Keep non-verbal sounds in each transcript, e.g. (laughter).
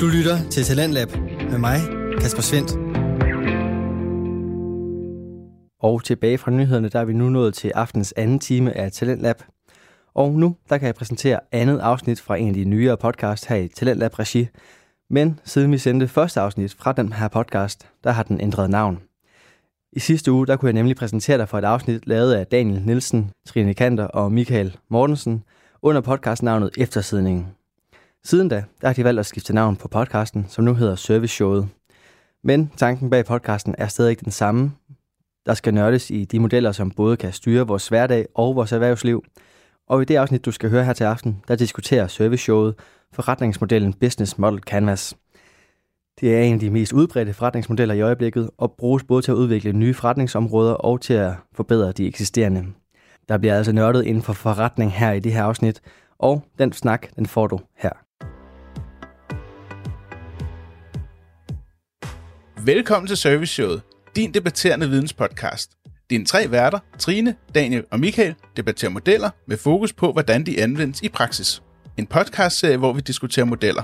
Du lytter til Talentlab med mig, Kasper Svendt. Og tilbage fra nyhederne, der er vi nu nået til aftens anden time af Talentlab. Og nu, der kan jeg præsentere andet afsnit fra en af de nyere podcast her i Talentlab Regi. Men siden vi sendte første afsnit fra den her podcast, der har den ændret navn. I sidste uge, der kunne jeg nemlig præsentere dig for et afsnit lavet af Daniel Nielsen, Trine Kanter og Michael Mortensen under podcastnavnet Eftersidningen. Siden da, der har de valgt at skifte navn på podcasten, som nu hedder Service Showet. Men tanken bag podcasten er stadig den samme. Der skal nørdes i de modeller, som både kan styre vores hverdag og vores erhvervsliv. Og i det afsnit, du skal høre her til aften, der diskuterer Service Showet forretningsmodellen Business Model Canvas. Det er en af de mest udbredte forretningsmodeller i øjeblikket, og bruges både til at udvikle nye forretningsområder og til at forbedre de eksisterende. Der bliver altså nørdet inden for forretning her i det her afsnit, og den snak, den får du her. Velkommen til Service Showet, din debatterende videnspodcast. Dine tre værter, Trine, Daniel og Michael, debatterer modeller med fokus på, hvordan de anvendes i praksis. En podcastserie, hvor vi diskuterer modeller.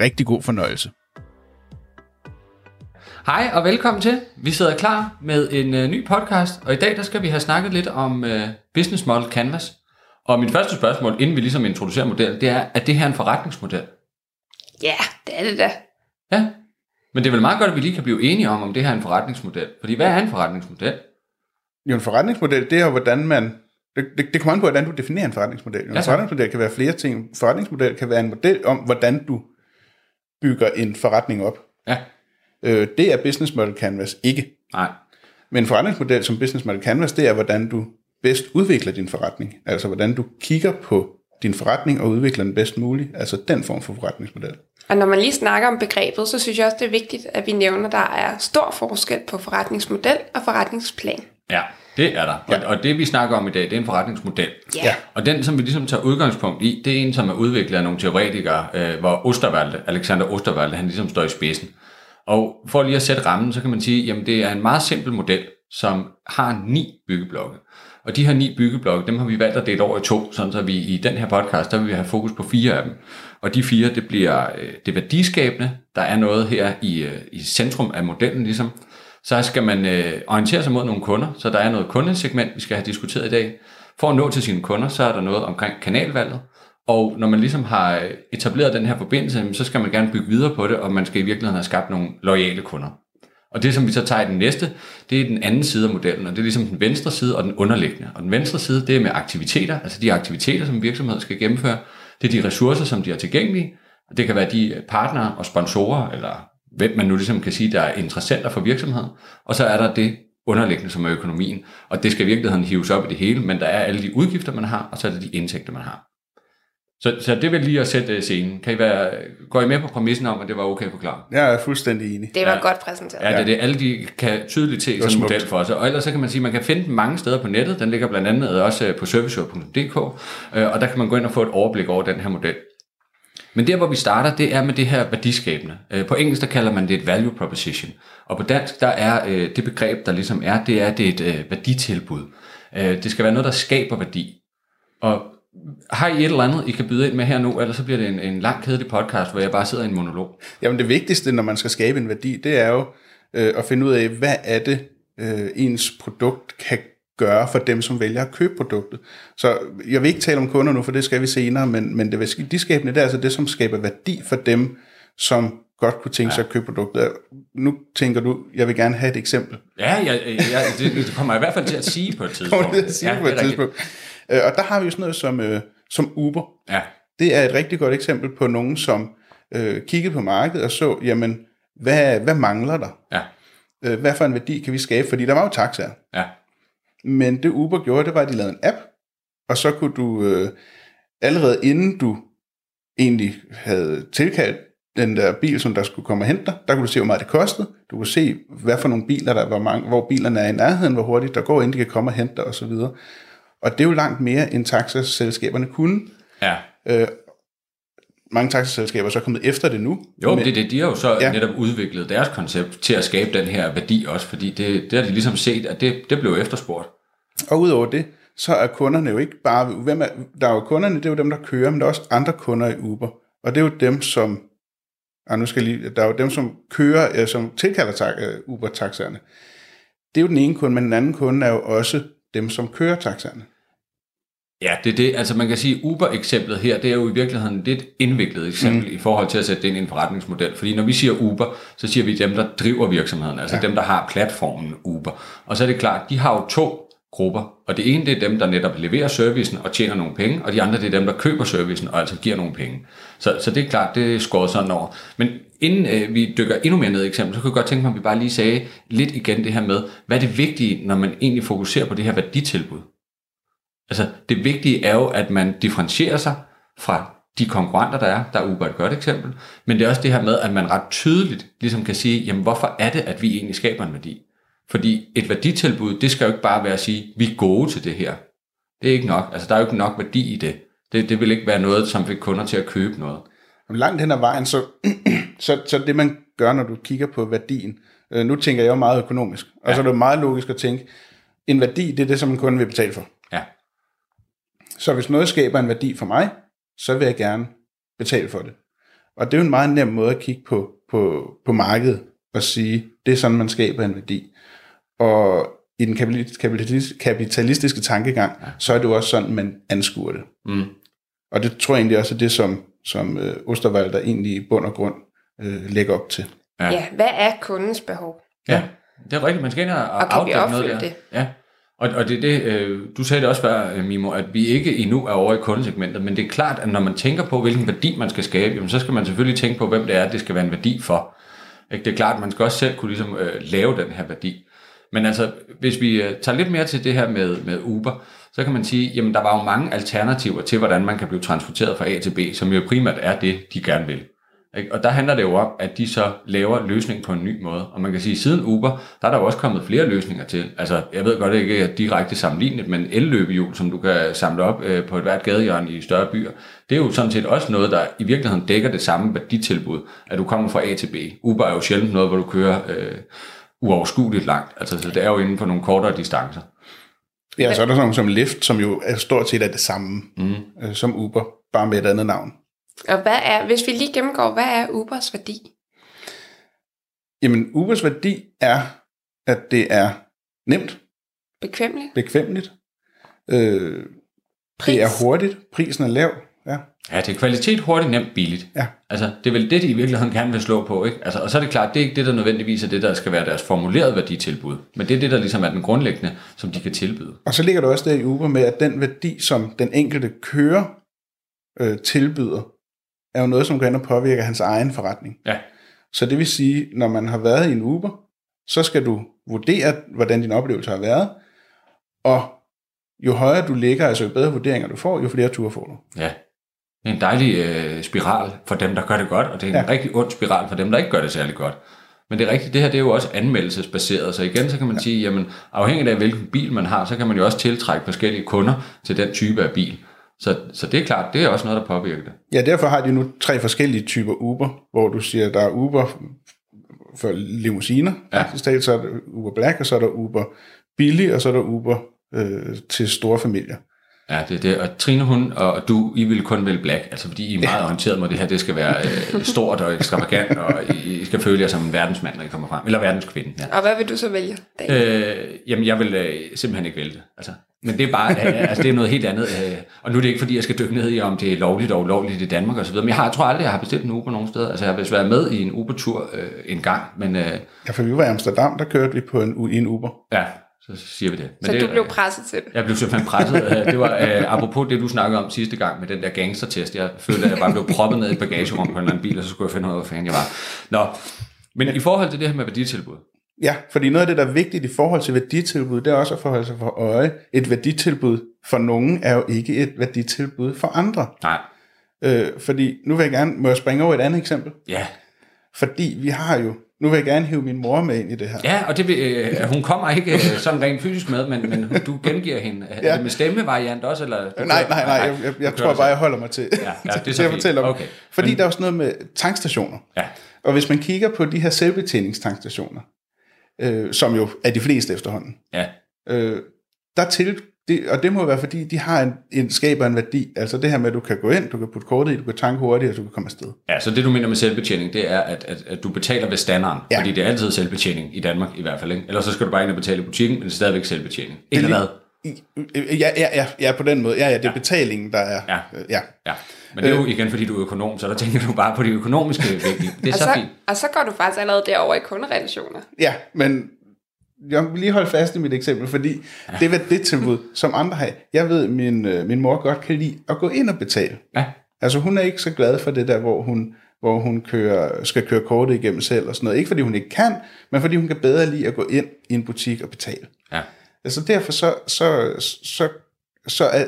Rigtig god fornøjelse. Hej og velkommen til. Vi sidder klar med en uh, ny podcast, og i dag der skal vi have snakket lidt om uh, Business Model Canvas. Og mit første spørgsmål, inden vi ligesom introducerer modellen, det er, er det her en forretningsmodel? Ja, det er det da. Ja, men det er vel meget godt, at vi lige kan blive enige om, om det her er en forretningsmodel. Fordi hvad er en forretningsmodel? Jo, en forretningsmodel, det er jo, hvordan man... Det, det, det kommer an på, hvordan du definerer en forretningsmodel. En Ja, forretningsmodel kan være flere ting. En forretningsmodel kan være en model om, hvordan du bygger en forretning op. Ja, Øh, det er Business Model Canvas ikke. nej. Men en forretningsmodel som Business Model Canvas, det er, hvordan du bedst udvikler din forretning. Altså, hvordan du kigger på din forretning og udvikler den bedst muligt. Altså, den form for forretningsmodel. Og når man lige snakker om begrebet, så synes jeg også, det er vigtigt, at vi nævner, at der er stor forskel på forretningsmodel og forretningsplan. Ja, det er der. Og, og det vi snakker om i dag, det er en forretningsmodel. Ja. Og den, som vi ligesom tager udgangspunkt i, det er en, som er udviklet af nogle teoretikere, øh, hvor Osterwalde, Alexander Osterwalde, han ligesom står i spidsen. Og for lige at sætte rammen, så kan man sige, jamen det er en meget simpel model, som har ni byggeblokke. Og de her ni byggeblokke, dem har vi valgt at dele over i to, sådan så vi i den her podcast, der vil vi have fokus på fire af dem. Og de fire, det bliver øh, det værdiskabende, der er noget her i, øh, i centrum af modellen ligesom. Så skal man øh, orientere sig mod nogle kunder, så der er noget kundesegment, vi skal have diskuteret i dag. For at nå til sine kunder, så er der noget omkring kanalvalget, og når man ligesom har øh, etableret den her forbindelse, så skal man gerne bygge videre på det, og man skal i virkeligheden have skabt nogle loyale kunder. Og det, som vi så tager i den næste, det er den anden side af modellen, og det er ligesom den venstre side og den underliggende. Og den venstre side, det er med aktiviteter, altså de aktiviteter, som virksomheden skal gennemføre. Det er de ressourcer, som de har tilgængelige. Og det kan være de partnere og sponsorer, eller hvem man nu ligesom kan sige, der er interessenter for virksomheden. Og så er der det underliggende, som er økonomien. Og det skal i virkeligheden hives op i det hele, men der er alle de udgifter, man har, og så er der de indtægter, man har. Så, så det vil lige at sætte øh, scenen. Kan I være, går I med på præmissen om, at det var okay forklaret? Jeg er fuldstændig enig. Det var Ja. godt præsenteret. Ja, det er det. Alle de kan tydeligt se sådan en model for os. Og ellers så kan man sige, at man kan finde den mange steder på nettet. Den ligger blandt andet også øh, på serviceshop.dk, øh, og der kan man gå ind og få et overblik over den her model. Men der, hvor vi starter, det er med det her værdiskabende. På engelsk, der kalder man det et value proposition. Og på dansk, der er det begreb, der ligesom er, det er, det er et værditilbud. Det skal være noget, der skaber værdi. Og har I et eller andet, I kan byde ind med her nu, ellers så bliver det en, en lang kedelig podcast, hvor jeg bare sidder i en monolog. Jamen det vigtigste, når man skal skabe en værdi, det er jo øh, at finde ud af, hvad er det, øh, ens produkt kan gøre for dem, som vælger at købe produktet. Så jeg vil ikke tale om kunder nu, for det skal vi senere, men, men det værdiskabende, det er altså det, som skaber værdi for dem, som godt kunne tænke sig at købe produktet. Nu tænker du, jeg vil gerne have et eksempel. Ja, jeg, jeg, det, det kommer jeg i hvert fald til at sige på et (laughs) tidspunkt. Kommer det at sige ja, ja, på et er rigtigt. Øh, Og der har vi jo sådan noget som, øh, som Uber. Ja, Det er et rigtig godt eksempel på nogen, som øh, kiggede på markedet og så, jamen, hvad, hvad mangler der? ja, Øh, hvad for en værdi kan vi skabe? Fordi der var jo taxaer. ja. Men det Uber gjorde, det var, at de lavede en app, og så kunne du øh, allerede inden du egentlig havde tilkaldt den der bil, som der skulle komme og hente dig, der kunne du se, hvor meget det kostede. Du kunne se, hvad for nogle biler, der var mange, hvor bilerne er i nærheden, hvor hurtigt der går, inden de kan komme og hente dig osv. Og det er jo langt mere, end taxaselskaberne kunne. ja. Øh, mange taxaselskaber er så kommet efter det nu. Jo, men det, er det, de har jo så ja. Netop udviklet deres koncept til at skabe den her værdi også, fordi det, det har de ligesom set, at det, det blev efterspurgt. Og udover det, så er kunderne jo ikke bare... Hvem er, der er jo kunderne, det er jo dem, der kører, men der er også andre kunder i Uber. Og det er jo dem, som og nu skal lige, der er jo dem, som kører, øh, som tilkalder tak, øh, Uber-taxaerne. Det er jo den ene kunde, men den anden kunde er jo også dem, som kører taxaerne. Ja, det er det. Altså man kan sige, Uber-eksemplet her, det er jo i virkeligheden et lidt indviklet eksempel mm. i forhold til at sætte det ind i en forretningsmodel. Fordi når vi siger Uber, så siger vi dem, der driver virksomheden, altså ja. dem, der har platformen Uber. Og så er det klart, de har jo to grupper. Og det ene, det er dem, der netop leverer servicen og tjener nogle penge, og de andre, det er dem, der køber servicen og altså giver nogle penge. Så, så det er klart, det er skåret sådan over. Men inden øh, vi dykker endnu mere ned i eksempel, så kunne jeg godt tænke mig, at vi bare lige sagde lidt igen det her med, hvad er det vigtige, når man egentlig fokuserer på det her værditilbud? Altså, det vigtige er jo, at man differentierer sig fra de konkurrenter, der er. Der er Uber et godt eksempel. Men det er også det her med, at man ret tydeligt ligesom kan sige, jamen hvorfor er det, at vi egentlig skaber en værdi? Fordi et værditilbud, det skal jo ikke bare være at sige, vi er gode til det her. Det er ikke nok. Altså, der er jo ikke nok værdi i det. Det, det vil ikke være noget, som fik kunder til at købe noget. Langt hen ad vejen, så, (clears throat) så, så det man gør, når du kigger på værdien, øh, nu tænker jeg jo meget økonomisk, og ja. så er det meget logisk at tænke, en værdi, det er det, som en kunde vil betale for. Ja. Så hvis noget skaber en værdi for mig, så vil jeg gerne betale for det. Og det er jo en meget nem måde at kigge på, på, på markedet og sige, det er sådan, man skaber en værdi. Og i den kapitalistiske tankegang, ja. så er det jo også sådan, man anskuer det. Mm. Og det tror jeg egentlig også er det, som, som øh, Osterwald der egentlig i bund og grund øh, lægger op til. Ja. ja, hvad er kundens behov? Ja, det er rigtigt. Man skal ind og, og opfylde noget der. det? Ja. Og, og det det, øh, du sagde det også før, øh, Mimo, at vi ikke endnu er over i kundesegmentet, men det er klart, at når man tænker på, hvilken værdi man skal skabe, jamen, så skal man selvfølgelig tænke på, hvem det er, det skal være en værdi for. Ikke? Det er klart, at man skal også selv kunne ligesom, øh, lave den her værdi. Men altså, hvis vi øh, tager lidt mere til det her med, med Uber, så kan man sige, jamen der var jo mange alternativer til, hvordan man kan blive transporteret fra A til B, som jo primært er det, de gerne vil. Og der handler det jo om, at de så laver løsning på en ny måde. Og man kan sige, at siden Uber, der er der jo også kommet flere løsninger til. Altså, jeg ved godt, det ikke er direkte sammenlignet, men elløbehjul, som du kan samle op øh, på et hvert gadehjørne i større byer, det er jo sådan set også noget, der i virkeligheden dækker det samme værditilbud, at du kommer fra A til B. Uber er jo sjældent noget, hvor du kører øh, uoverskueligt langt. Altså, så det er jo inden for nogle kortere distancer. Ja, så er der sådan som Lyft, som jo er stort set er det samme mm. øh, som Uber, bare med et andet navn. Og hvad er, hvis vi lige gennemgår, hvad er Ubers værdi? Jamen, Ubers værdi er, at det er nemt. Bekvemmeligt. Bekvemmeligt. Øh, det er hurtigt. Prisen er lav. Ja. Det er kvalitet, hurtigt, nemt, billigt. Ja. Altså, det er vel det, de i virkeligheden gerne vil slå på, ikke? Altså, og så er det klart, det er ikke det, der nødvendigvis er det, der skal være deres formulerede værditilbud. Men det er det, der ligesom er den grundlæggende, som de kan tilbyde. Og så ligger der også der i Uber med, at den værdi, som den enkelte kører øh, tilbyder, er jo noget, som går ind og påvirker hans egen forretning. Ja. Så det vil sige, når man har været i en Uber, så skal du vurdere, hvordan din oplevelse har været, og jo højere du ligger, altså jo bedre vurderinger du får, jo flere ture får du. Ja, det er en dejlig øh, spiral for dem, der gør det godt, og det er en ja. rigtig ond spiral for dem, der ikke gør det særlig godt. Men det er rigtigt, det her det er jo også anmeldelsesbaseret, så igen så kan man ja. sige, jamen afhængig af hvilken bil man har, så kan man jo også tiltrække forskellige kunder til den type af bil. Så, så det er klart, det er også noget, der påvirker det. Ja, derfor har de nu tre forskellige typer Uber, hvor du siger, der er Uber for limousiner, ja. så er der Uber Black, og så er der Uber billig, og så er der Uber øh, til store familier. Ja, det er det. Og Trine, hun og du, I vil kun vælge black, altså fordi I er meget ja. orienteret mod det her, det skal være øh, stort og ekstravagant, og I skal føle jer som en verdensmand, når I kommer frem. Eller verdenskvinde. Ja. Og hvad vil du så vælge? Øh, jamen, jeg vil øh, simpelthen ikke vælge det. Altså, men det er bare, øh, altså det er noget helt andet. Øh, og nu er det ikke, fordi jeg skal dykke ned i, om det er lovligt og ulovligt i Danmark osv., men jeg, har, jeg tror aldrig, jeg har bestilt en Uber nogen steder. Altså jeg har vist været med i en Uber-tur øh, en gang, men... Øh, ja, for vi var i Amsterdam, der kørte vi på en, i en Uber. Ja, så siger vi det. Men så det, du blev presset til det? Jeg blev simpelthen presset. Øh, det var uh, apropos det, du snakkede om sidste gang med den der gangstertest. Jeg følte, at jeg bare blev proppet ned i bagagerummet på en eller anden bil, og så skulle jeg finde ud af, hvor fanden jeg var. Nå, men i forhold til det her med værditilbud. Ja, fordi noget af det, der er vigtigt i forhold til værditilbud, det er også at forholde sig for øje. Et værditilbud for nogen er jo ikke et værditilbud for andre. Nej. Øh, fordi nu vil jeg gerne, må jeg springe over et andet eksempel? Ja. Fordi vi har jo nu vil jeg gerne hive min mor med ind i det her. Ja, og det vil, øh, hun kommer ikke øh, sådan rent fysisk med, men, men du gengiver hende. Ja. Er det med stemmevariant også? Eller, nej, nej, nej, nej, jeg, jeg, jeg tror bare, jeg holder mig til, ja, ja, det er (laughs) så at fortælle om. Okay. Fordi men, der er også noget med tankstationer. Ja. Og hvis man kigger på de her selvbetjeningstankstationer, øh, som jo er de fleste efterhånden, ja. øh, der til, det, og det må være, fordi de har en, en skaber en værdi. Altså det her med, at du kan gå ind, du kan putte kortet i, du kan tanke hurtigt, og du kan komme afsted. Ja, så det du mener med selvbetjening, det er, at, at, at du betaler ved standarden. Ja. Fordi det er altid selvbetjening i Danmark i hvert fald. Ikke? Ellers så skal du bare ind og betale i butikken, men det er stadigvæk selvbetjening. Det er Eller hvad? Ja, ja, ja, ja, på den måde. Ja, ja, det er Ja. betalingen, der er... Ja. øh, ja. Ja. Men det er jo igen, fordi du er økonom, så der tænker du bare på de økonomiske (laughs) vigtige. Det er Og så så, fint. og så går du faktisk allerede derover i kunderelationer. Ja, men jeg vil lige holde fast i mit eksempel, fordi ja. det var det tilbud, som andre har. Jeg ved, min, øh, min mor godt kan lide at gå ind og betale. Ja. Altså hun er ikke så glad for det der, hvor hun, hvor hun kører, skal køre kortet igennem selv og sådan noget. Ikke fordi hun ikke kan, men fordi hun kan bedre lide at gå ind i en butik og betale. Ja. Altså derfor så, så, så, så er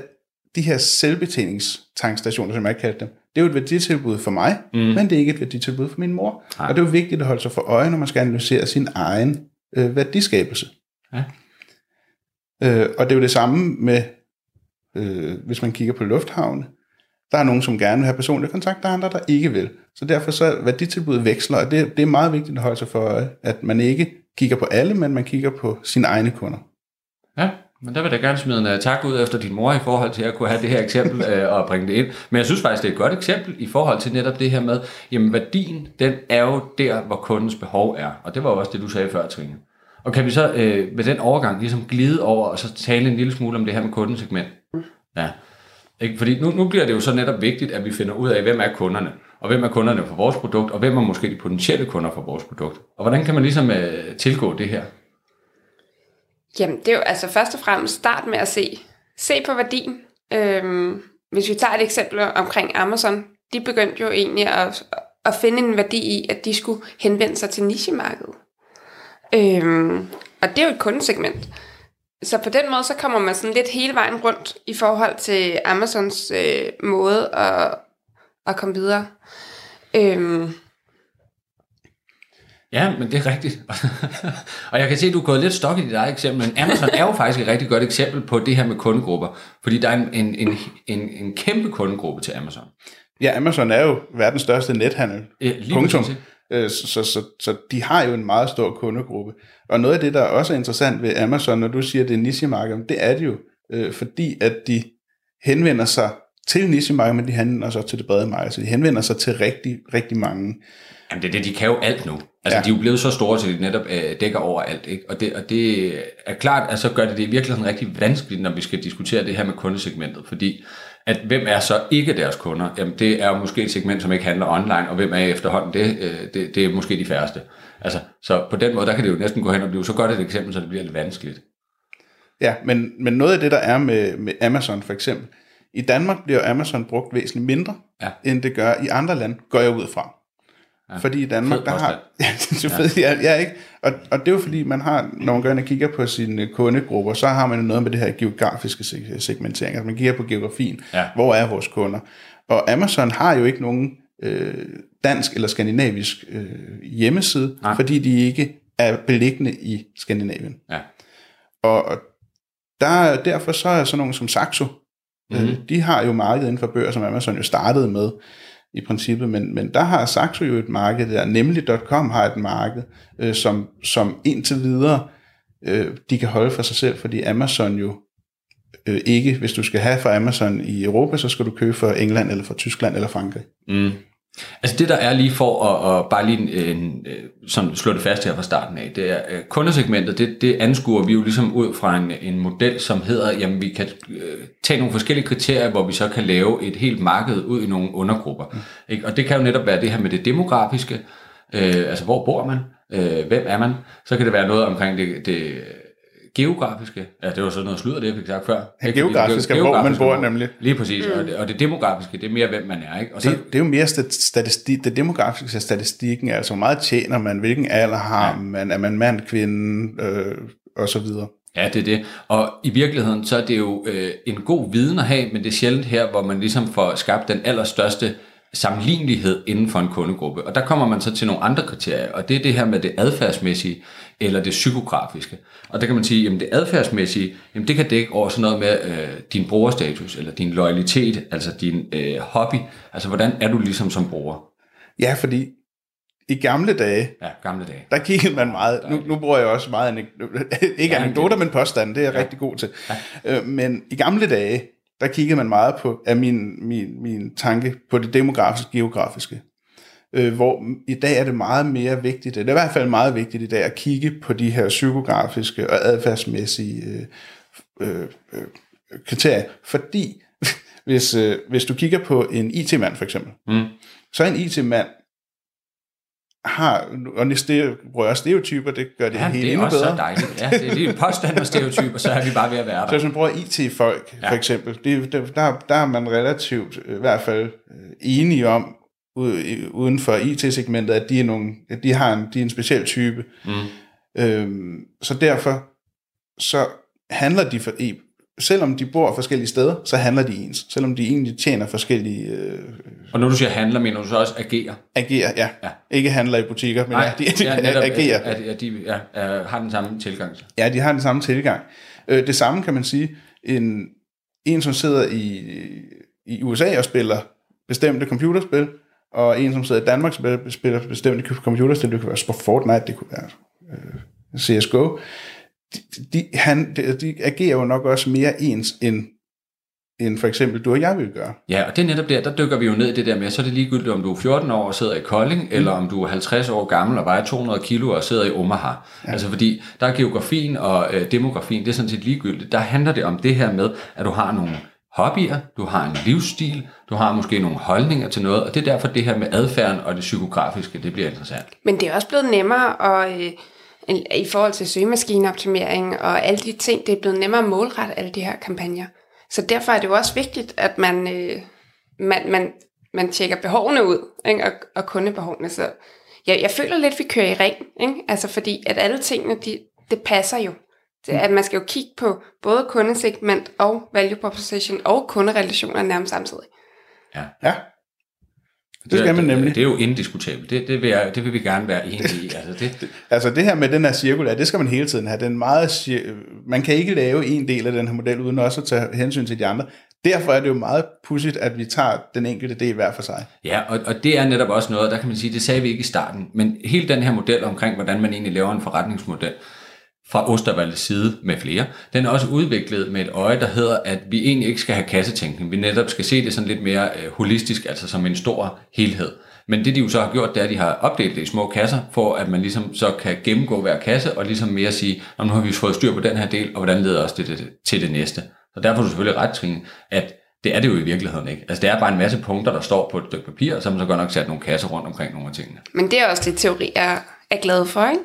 de her selvbetjeningstankstationer, som jeg kalder dem, det er jo et værditilbud for mig, mm. men det er ikke et værditilbud for min mor. Nej. Og det er jo vigtigt at holde sig for øje, når man skal analysere sin egen øh, værdiskabelse. Ja. Øh, og det er jo det samme med, øh, hvis man kigger på lufthavne. Der er nogen, som gerne vil have personlig kontakt, der er andre, der ikke vil. Så derfor så værditilbuddet veksler, og det, det er meget vigtigt at holde sig for øje, at man ikke kigger på alle, men man kigger på sine egne kunder. Ja, men der vil jeg gerne smide en uh, tak ud efter din mor i forhold til at kunne have det her eksempel uh, (laughs) og bringe det ind. Men jeg synes faktisk, det er et godt eksempel i forhold til netop det her med, jamen værdien, den er jo der, hvor kundens behov er. Og det var jo også det, du sagde før, Trine. Og kan vi så øh, med den overgang ligesom glide over og så tale en lille smule om det her med kundesegment? Ja. Ikke? Fordi nu, nu bliver det jo så netop vigtigt, at vi finder ud af, hvem er kunderne, og hvem er kunderne for vores produkt, og hvem er måske de potentielle kunder for vores produkt. Og hvordan kan man ligesom øh, tilgå det her? Jamen, det er jo altså først og fremmest start med at se, se på værdien. Øhm, hvis vi tager et eksempel omkring Amazon, de begyndte jo egentlig at, at finde en værdi i, at de skulle henvende sig til nichemarkedet. Øhm, og det er jo et kundesegment. Så på den måde, så kommer man sådan lidt hele vejen rundt i forhold til Amazons øh, måde at, at komme videre. Øhm, Ja, men det er rigtigt. (laughs) og jeg kan se, at du er gået lidt stok i dit eget eksempel, men Amazon er jo faktisk et rigtig godt eksempel på det her med kundegrupper, fordi der er en, en, en, en, en kæmpe kundegruppe til Amazon. Ja, Amazon er jo verdens største nethandel. Ja, lige Punktum. Øh, Så, så, så, så de har jo en meget stor kundegruppe. Og noget af det, der også er interessant ved Amazon, når du siger, at det er nichemarked, det er det jo, øh, fordi at de henvender sig til nichemarkedet, men de henvender sig til det brede marked. Så de henvender sig til rigtig, rigtig mange. Jamen det er det, de kan jo alt nu. Altså Ja. ja. de er jo blevet så store, så de netop øh, dækker over alt. Ikke? Og, det, og det er klart, at så gør det det i virkeligheden rigtig vanskeligt, når vi skal diskutere det her med kundesegmentet. Fordi at hvem er så ikke deres kunder? Jamen det er jo måske et segment, som ikke handler online, og hvem er efterhånden det? Øh, det, det er måske de færreste. Altså, så på den måde, der kan det jo næsten gå hen og blive så godt et eksempel, så det bliver lidt vanskeligt. Ja, men, men noget af det, der er med, med Amazon for eksempel, i Danmark bliver Amazon brugt væsentligt mindre, Ja. end det gør i andre lande, går jeg ud fra. Ja. Fordi i Danmark, Fed der har... (laughs) Ja, det er så fedt, ja. Ja, ikke? Og, og det er jo fordi, man har, når man går ind og kigger på sine kundegrupper, så har man jo noget med det her geografiske seg- segmentering. Altså man kigger på geografien. Ja. Hvor er vores kunder? Og Amazon har jo ikke nogen øh, dansk eller skandinavisk øh, hjemmeside, Nej. fordi de ikke er beliggende i Skandinavien. Ja. Og og der, derfor så er sådan nogen som Saxo, mm-hmm. De har jo markedet inden for bøger, som Amazon jo startede med i princippet, men, men der har Saxo jo et marked der, nemlig.com har et marked, øh, som, som indtil videre øh, de kan holde for sig selv, fordi Amazon jo øh, ikke, hvis du skal have fra Amazon i Europa, så skal du købe fra England eller fra Tyskland eller Frankrig. Mm. Altså det der er lige for at, at bare lige en, en, øh, sådan slå det fast her fra starten af, det er øh, kundesegmentet, det, det anskuer vi jo ligesom ud fra en, en model, som hedder, jamen vi kan øh, tage nogle forskellige kriterier, hvor vi så kan lave et helt marked ud i nogle undergrupper. Mm. Ikke? Og det kan jo netop være det her med det demografiske, øh, altså hvor bor man, øh, hvem er man, så kan det være noget omkring det, det geografiske, ja det var sådan noget sludder, det jeg fik sagt før. Ja, geografiske, Det- hvor man bor nemlig. Lige præcis, mm. og, det, og det demografiske, det er mere, hvem man er. Ikke? Og så, Det, det er jo mere stat- statistik, det demografiske er statistikken, altså hvor meget tjener man, hvilken alder har ja. man, er man mand, kvinde, øh, og så videre. Ja, det er det. Og i virkeligheden, så er det jo øh, en god viden at have, men det er sjældent her, hvor man ligesom får skabt den allerstørste sammenlignelighed inden for en kundegruppe. Og der kommer man så til nogle andre kriterier, og det er det her med det adfærdsmæssige eller det psykografiske. Og der kan man sige, jamen det adfærdsmæssige, jamen det kan dække over sådan noget med øh, din brugerstatus, eller din loyalitet, altså din øh, hobby. Altså hvordan er du ligesom som bruger? Ja, fordi i gamle dage, Ja, gamle dage. der kiggede man meget, nu, nu bruger jeg også meget, (laughs) ikke Ja, anekdoter, men påstande, det er jeg Ja. rigtig god til. Øh, Men i gamle dage, der kiggede man meget på, af min, min, min tanke, på det demografiske, geografiske. Øh, Hvor i dag er det meget mere vigtigt, det er i hvert fald meget vigtigt i dag, at kigge på de her psykografiske og adfærdsmæssige øh, øh, øh, kriterier. Fordi (laughs) hvis, øh, hvis du kigger på en IT-mand for eksempel, Mm. så er en IT-mand har, og jeg også stereotyper, det gør det Ja, helt det er endnu også bedre. så dejligt. Ja, det er lige påstand med stereotyper, så er vi bare ved at være Så der. hvis man bruger IT-folk, Ja. for eksempel, det, der, der, er man relativt, i hvert fald, øh, enige om, uden for IT-segmentet, at de er, nogle, at de har en, de er en speciel type. Mm. Øhm, så derfor, så handler de, for, selvom de bor forskellige steder, så handler de ens. Selvom de egentlig tjener forskellige, øh, Og når du siger handler, mener du så også agerer? agerer, ja. Ja. Ikke handler i butikker, men Nej, de, de ja, netop, agerer. At, at de ja, er- har den samme tilgang. Ja, de har den samme tilgang. Øh, det samme kan man sige, en, en som sidder i, i USA og spiller bestemte computerspil, og en som sidder i Danmark og spiller, spiller bestemte computerspil, det kunne være Fortnite, det kunne være øh, CSGO, de, de, han, de, de agerer jo nok også mere ens, end, end for eksempel du og jeg vil gøre. Ja, og det er netop der, der dykker vi jo ned i det der med, så er det ligegyldigt, om du er 14 år og sidder i Kolding, mm. eller om du er 50 år gammel og vejer 200 kilo og sidder i Omaha. Ja. Altså fordi, der er geografien og øh, demografien, det er sådan set ligegyldigt. Der handler det om det her med, at du har nogle hobbyer, du har en livsstil, du har måske nogle holdninger til noget, og det er derfor det her med adfærden og det psykografiske, det bliver interessant. Men det er også blevet nemmere at, øh, i forhold til søgemaskineoptimering og alle de ting, det er blevet nemmere at målrette alle de her kampagner. Så derfor er det jo også vigtigt, at man, øh, man, man, man tjekker behovene ud, ikke? Og, og kundebehovene. Så jeg, jeg føler lidt, at vi kører i ring, ikke? Altså fordi, at alle tingene, de, det passer jo. Det, at man skal jo kigge på både kundesegment og value proposition og kunderelationer nærmest samtidig. Ja, det skal man nemlig. Det, er jo indiskutabelt. Det, det, vil jeg, det vil vi gerne være enige i. Altså det, (laughs) Altså det her med den her cirkulær, det skal man hele tiden have. Den meget, man kan ikke lave en del af den her model, uden også at tage hensyn til de andre. Derfor er det jo meget pudsigt, at vi tager den enkelte del hver for sig. Ja, og, og det er netop også noget, der kan man sige, det sagde vi ikke i starten, men hele den her model omkring, hvordan man egentlig laver en forretningsmodel fra Ostervaldes side med flere, den er også udviklet med et øje, der hedder, at vi egentlig ikke skal have kassetænkning. Vi netop skal se det sådan lidt mere øh, holistisk, altså som en stor helhed. Men det de jo så har gjort, det er, at de har opdelt det i små kasser, for at man ligesom så kan gennemgå hver kasse, og ligesom mere sige, nu har vi fået styr på den her del, og hvordan leder os det, det, til det næste. Så derfor er du selvfølgelig ret, Trine, at det er det jo i virkeligheden ikke. Altså det er bare en masse punkter, der står på et stykke papir, og så har man så godt nok sat nogle kasser rundt omkring nogle af tingene. Men det er også det, teori er, er glad for, ikke?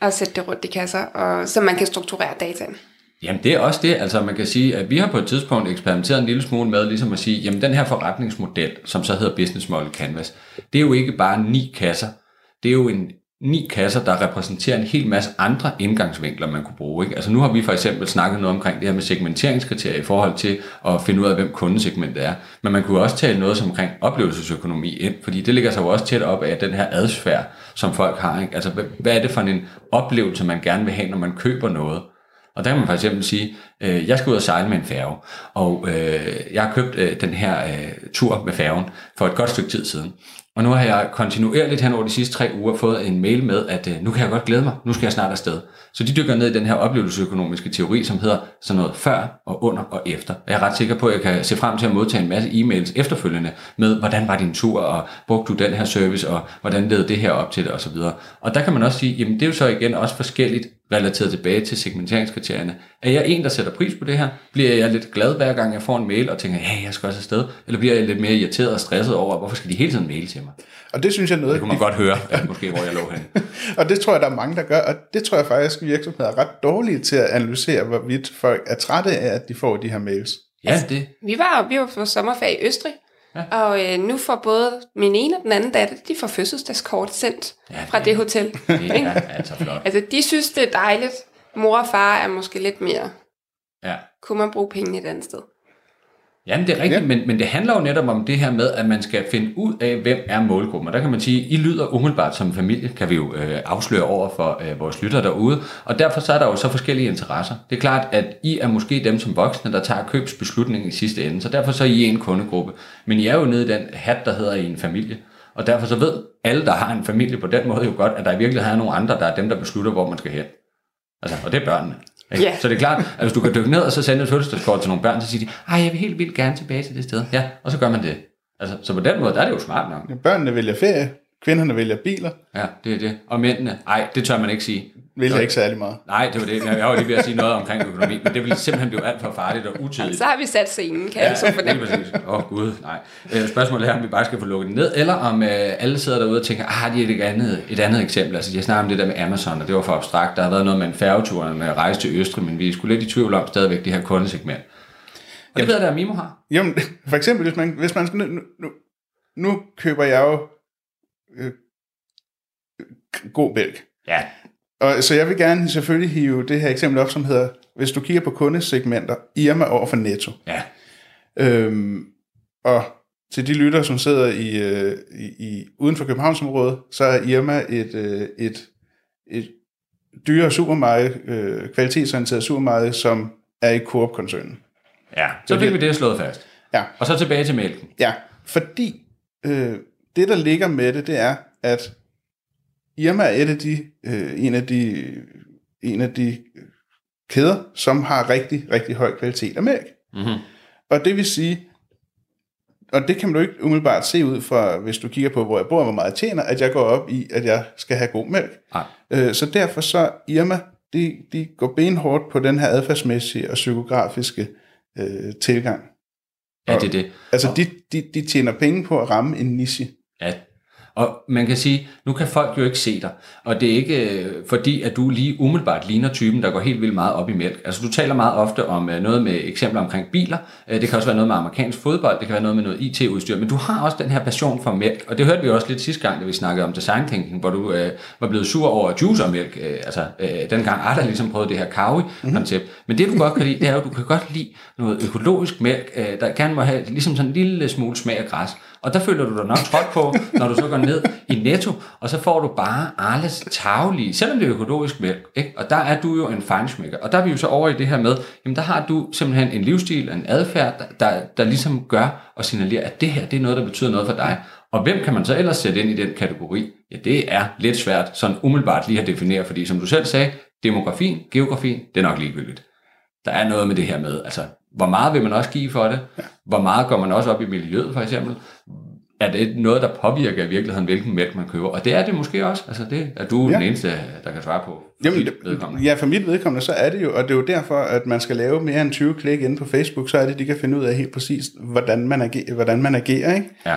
Og sætte det rundt i kasser, og, så man kan strukturere dataen. Jamen det er også det, altså man kan sige, at vi har på et tidspunkt eksperimenteret en lille smule med, ligesom at sige, jamen den her forretningsmodel, som så hedder Business Model Canvas, det er jo ikke bare ni kasser, det er jo en ni kasser, der repræsenterer en hel masse andre indgangsvinkler, man kunne bruge. Ikke? Altså nu har vi for eksempel snakket noget omkring det her med segmenteringskriterier i forhold til at finde ud af, hvem kundesegmentet er. Men man kunne også tale noget som omkring oplevelsesøkonomi ind, fordi det ligger sig jo også tæt op af den her adfærd, som folk har. Ikke? Altså hvad- hvad er det for en oplevelse, man gerne vil have, når man køber noget? Og der kan man for eksempel sige, øh, jeg skal ud og sejle med en færge, og øh, jeg har købt øh, den her øh, tur med færgen for et godt stykke tid siden. Og nu har jeg kontinuerligt hen over de sidste tre uger fået en mail med, at øh, nu kan jeg godt glæde mig, nu skal jeg snart afsted. Så de dykker ned i den her oplevelsesøkonomiske teori, som hedder sådan noget før og under og efter. Og jeg er ret sikker på, at jeg kan se frem til at modtage en masse e-mails efterfølgende med, hvordan var din tur, og brugte du den her service, og hvordan led det her op til det, osv. Og der kan man også sige, jamen det er jo så igen også forskelligt relateret tilbage til segmenteringskriterierne. Er jeg en, der sætter pris på det her? Bliver jeg lidt glad hver gang, jeg får en mail og tænker, hey, jeg skal også afsted? Eller bliver jeg lidt mere irriteret og stresset over, hvorfor skal de hele tiden maile til mig? Og det synes jeg er noget, Det kunne man godt høre, at måske hvor jeg lå henne. (laughs) og det tror jeg, der er mange, der gør, og det tror jeg faktisk, at virksomheder er ret dårlige til at analysere, hvorvidt folk er trætte af, at de får de her mails. Ja, det, Vi var, vi var på sommerferie i Østrig, Ja. og øh, nu får både min ene og den anden datter, de får fødselsdagskort sendt Ja, ja, fra det- det hotel. (laughs) det er altså flot. Altså, de synes, det er dejligt. Mor og far er måske lidt mere, Ja. kunne man bruge penge et andet sted. Jamen, det er rigtigt, Ja. men, men det handler jo netop om det her med, at man skal finde ud af, hvem er målgruppen. Og der kan man sige, I lyder umiddelbart som familie, kan vi jo øh, afsløre over for øh, vores lyttere derude. Og derfor så er der jo så forskellige interesser. Det er klart, at I er måske dem som voksne, der tager købsbeslutningen i sidste ende. Så derfor så er I en kundegruppe. Men I er jo nede i den hat, der hedder I en familie. Og derfor så ved alle, der har en familie på den måde jo godt, at der i virkeligheden er nogle andre, der er dem, der beslutter, hvor man skal hen. Altså, og det er børnene. Ikke? Ja. Så det er klart, at hvis du kan dykke ned og så sende et fødselsdagskort til nogle børn, så siger de, ej, jeg vil helt vildt gerne tilbage til det sted. Ja, og så gør man det. Altså, så på den måde, der er det jo smart nok. Ja, børnene vælger ferie, kvinderne vælger biler, Ja, det er det. Og mændene, ej, det tør man ikke sige. vælger ikke særlig meget. Nej, det var det. Jeg var lige ved at sige noget omkring økonomi, men det ville simpelthen blive alt for farligt og utidigt. Så har vi sat scenen, kan jeg så fornemme. Åh oh, gud, nej. Øh, Spørgsmålet er, om vi bare skal få lukket den ned, eller om øh, alle sidder derude og tænker, ah, har de et andet, et andet eksempel? Altså, jeg snakker om det der med Amazon, og det var for abstrakt. Der har været noget med en færgetur og med at rejse til Østrig, men vi er sgu lidt i tvivl om stadigvæk det her kundesegment. Og det ved jeg, der Mimo har. Jamen, for eksempel, hvis man, hvis man skal, nu, nu, nu køber jeg jo god mælk. Ja, Og, så jeg vil gerne selvfølgelig hive det her eksempel op, som hedder, hvis du kigger på kundesegmenter, Irma over for Netto. ja, Øhm, og til de lyttere, som sidder i, øh, i, i uden for Københavnsområdet, så er Irma et, øh, et, et dyre supermarked, øh, kvalitetsorienteret supermarked, som er i Coop-koncernen. ja. Så fik vi det slået fast. Ja, Og så tilbage til mælken. ja fordi øh, det, der ligger med det, det er, at Irma er et af de, øh, en, af de, en af de kæder, som har rigtig, rigtig høj kvalitet af mælk. Mm-hmm. Og det vil sige, og det kan man jo ikke umiddelbart se ud fra, hvis du kigger på, hvor jeg bor og hvor meget jeg tjener, at jeg går op i, at jeg skal have god mælk. Nej. Øh, Så derfor så Irma, de, de går benhårdt på den her adfærdsmæssige og psykografiske øh, tilgang. Ja, det er det. Altså, de, de, de tjener penge på at ramme en niche. Ja, og man kan sige, nu kan folk jo ikke se dig, og det er ikke øh, fordi, at du lige umiddelbart ligner typen, der går helt vildt meget op i mælk. Altså du taler meget ofte om øh, noget med eksempler omkring biler, Øh, det kan også være noget med amerikansk fodbold, det kan være noget med noget IT-udstyr, men du har også den her passion for mælk, og det hørte vi også lidt sidste gang, da vi snakkede om design thinking, hvor du øh, var blevet sur over juicermælk, øh, altså øh, dengang Arda ligesom prøvede det her kawi-koncept. Mm-hmm. Men det du godt kan lide, det er jo, at du kan godt lide noget økologisk mælk, øh, der gerne må have ligesom sådan en lille smule smag af græs. Og der føler du dig nok trådt på, når du så går ned i Netto, og så får du bare Arles taglige, selvom det er økologisk mælk. Ikke? Og der er du jo en feinschmecker. Og der er vi jo så over i det her med, jamen der har du simpelthen en livsstil, en adfærd, der, der, der ligesom gør og signalerer, at det her det er noget, der betyder noget for dig. Og hvem kan man så ellers sætte ind i den kategori? Ja, det er lidt svært sådan umiddelbart lige at definere, fordi som du selv sagde, demografien, geografien, det er nok ligegyldigt. Der er noget med det her med, altså, hvor meget vil man også give for det? Hvor meget går man også op i miljøet, for eksempel? Er det noget, der påvirker i virkeligheden, hvilken mælk man køber? Og det er det måske også. Altså, det er du ja. Ja. den eneste, der kan svare på. Jamen, vedkommende. ja, for mit vedkommende, så er det jo, og det er jo derfor, at man skal lave mere end 20 klik inde på Facebook, så er det, de kan finde ud af helt præcis, hvordan man agerer, hvordan man agerer ikke? Ja.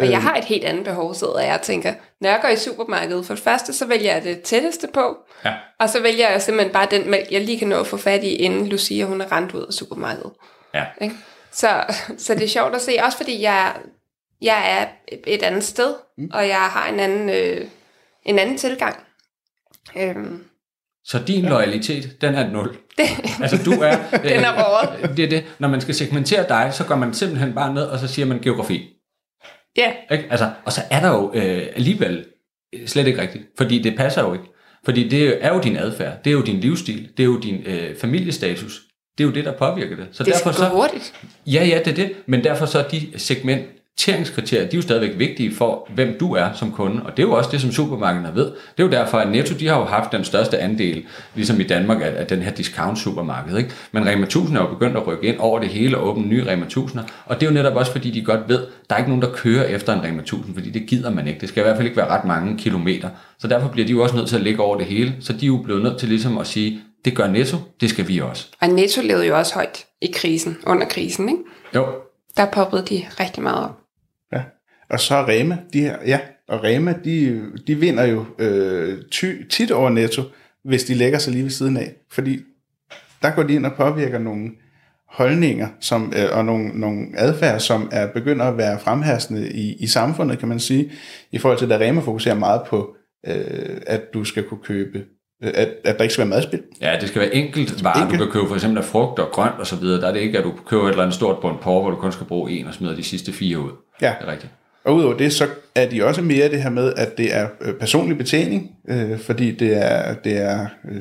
Og jeg har et helt andet behov, sidder jeg og tænker. Når jeg går i supermarkedet, for det første, så vælger jeg det tætteste på. Ja. Og så vælger jeg simpelthen bare den mælk, jeg lige kan nå at få fat i, inden Lucia hun er rent ud af supermarkedet. Ja. Ikke? Så, så det er sjovt at se, også fordi jeg, jeg er et andet sted, mm. og jeg har en anden, øh, en anden tilgang. Øhm, Så din loyalitet, den er nul. det, Altså du er... (laughs) Den er røget. Det er det. Når man skal segmentere dig, så går man simpelthen bare ned, og så siger man geografi. Ja, Ikke? Altså, og så er der jo øh, alligevel slet ikke rigtigt, fordi det passer jo ikke. Fordi det er jo din adfærd, det er jo din livsstil, det er jo din øh, familiestatus, det er jo det, der påvirker det. Så det derfor skal gå så, hurtigt. Ja, ja, det er det, men derfor så de segmenteringskriterier, de er jo stadigvæk vigtige for, hvem du er som kunde, og det er jo også det, som supermarkederne ved. Det er jo derfor, at Netto, de har jo haft den største andel, ligesom i Danmark, af, af den her discount-supermarked. Ikke? Men Rema 1000 er jo begyndt at rykke ind over det hele og åbne nye Rema 1000'er, og det er jo netop også, fordi de godt ved, der er ikke nogen, der kører efter en Rema 1000, fordi det gider man ikke. Det skal i hvert fald ikke være ret mange kilometer. Så derfor bliver de jo også nødt til at ligge over det hele, så de er jo blevet nødt til ligesom at sige, det gør Netto, det skal vi også. Og Netto levede jo også højt i krisen, under krisen, ikke? Jo, Der poppede de rigtig meget op. Og så Rema, de her, ja, og Rema, de, de vinder jo øh, ty, tit over Netto, hvis de lægger sig lige ved siden af. Fordi der går de ind og påvirker nogle holdninger som, øh, og nogle, nogle adfærd, som er begynder at være fremherskende i, i samfundet, kan man sige, i forhold til, at Rema fokuserer meget på, øh, at du skal kunne købe, øh, at, at der ikke skal være madspil. Ja, det skal være enkelt varer, Enkelt. du kan købe for eksempel af frugt og grønt og så videre. Der er det ikke, at du køber et eller andet stort bund porre, hvor du kun skal bruge en og smider de sidste fire ud. Ja. Det er rigtigt. Og udover det, så er de også mere det her med, at det er øh, personlig betjening, øh, fordi det er, det er øh,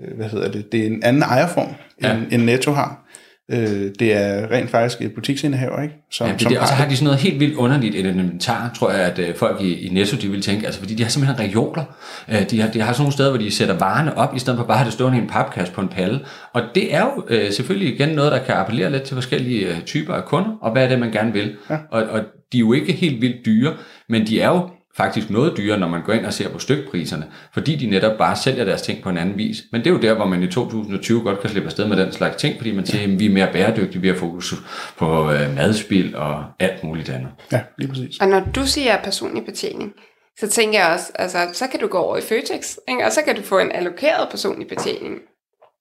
øh, hvad hedder det, det er en anden ejerform, Ja. end, end Netto har. Øh, det er rent faktisk et butiksindehaver, ikke? Som, ja, det, som det, og så har de sådan noget helt vildt underligt elementar, tror jeg, at øh, folk i, i Netto, de vil tænke, altså fordi de har simpelthen reoler. Øh, de, har, de har sådan nogle steder, hvor de sætter varerne op, i stedet for bare at have det stående i en papkasse på en palle. Og det er jo øh, selvfølgelig igen noget, der kan appellere lidt til forskellige øh, typer af kunder, og hvad er det, man gerne vil. Ja. Og, og de er jo ikke helt vildt dyre, men de er jo faktisk noget dyrere, når man går ind og ser på stykpriserne, fordi de netop bare sælger deres ting på en anden vis. Men det er jo der, hvor man i 2020 godt kan slippe afsted med den slags ting, fordi man siger, at vi er mere bæredygtige, vi har fokus på øh, madspil og alt muligt andet. Ja, lige præcis. Og når du siger personlig betjening, så tænker jeg også, altså, så kan du gå over i Føtex, ikke? og så kan du få en allokeret personlig betjening.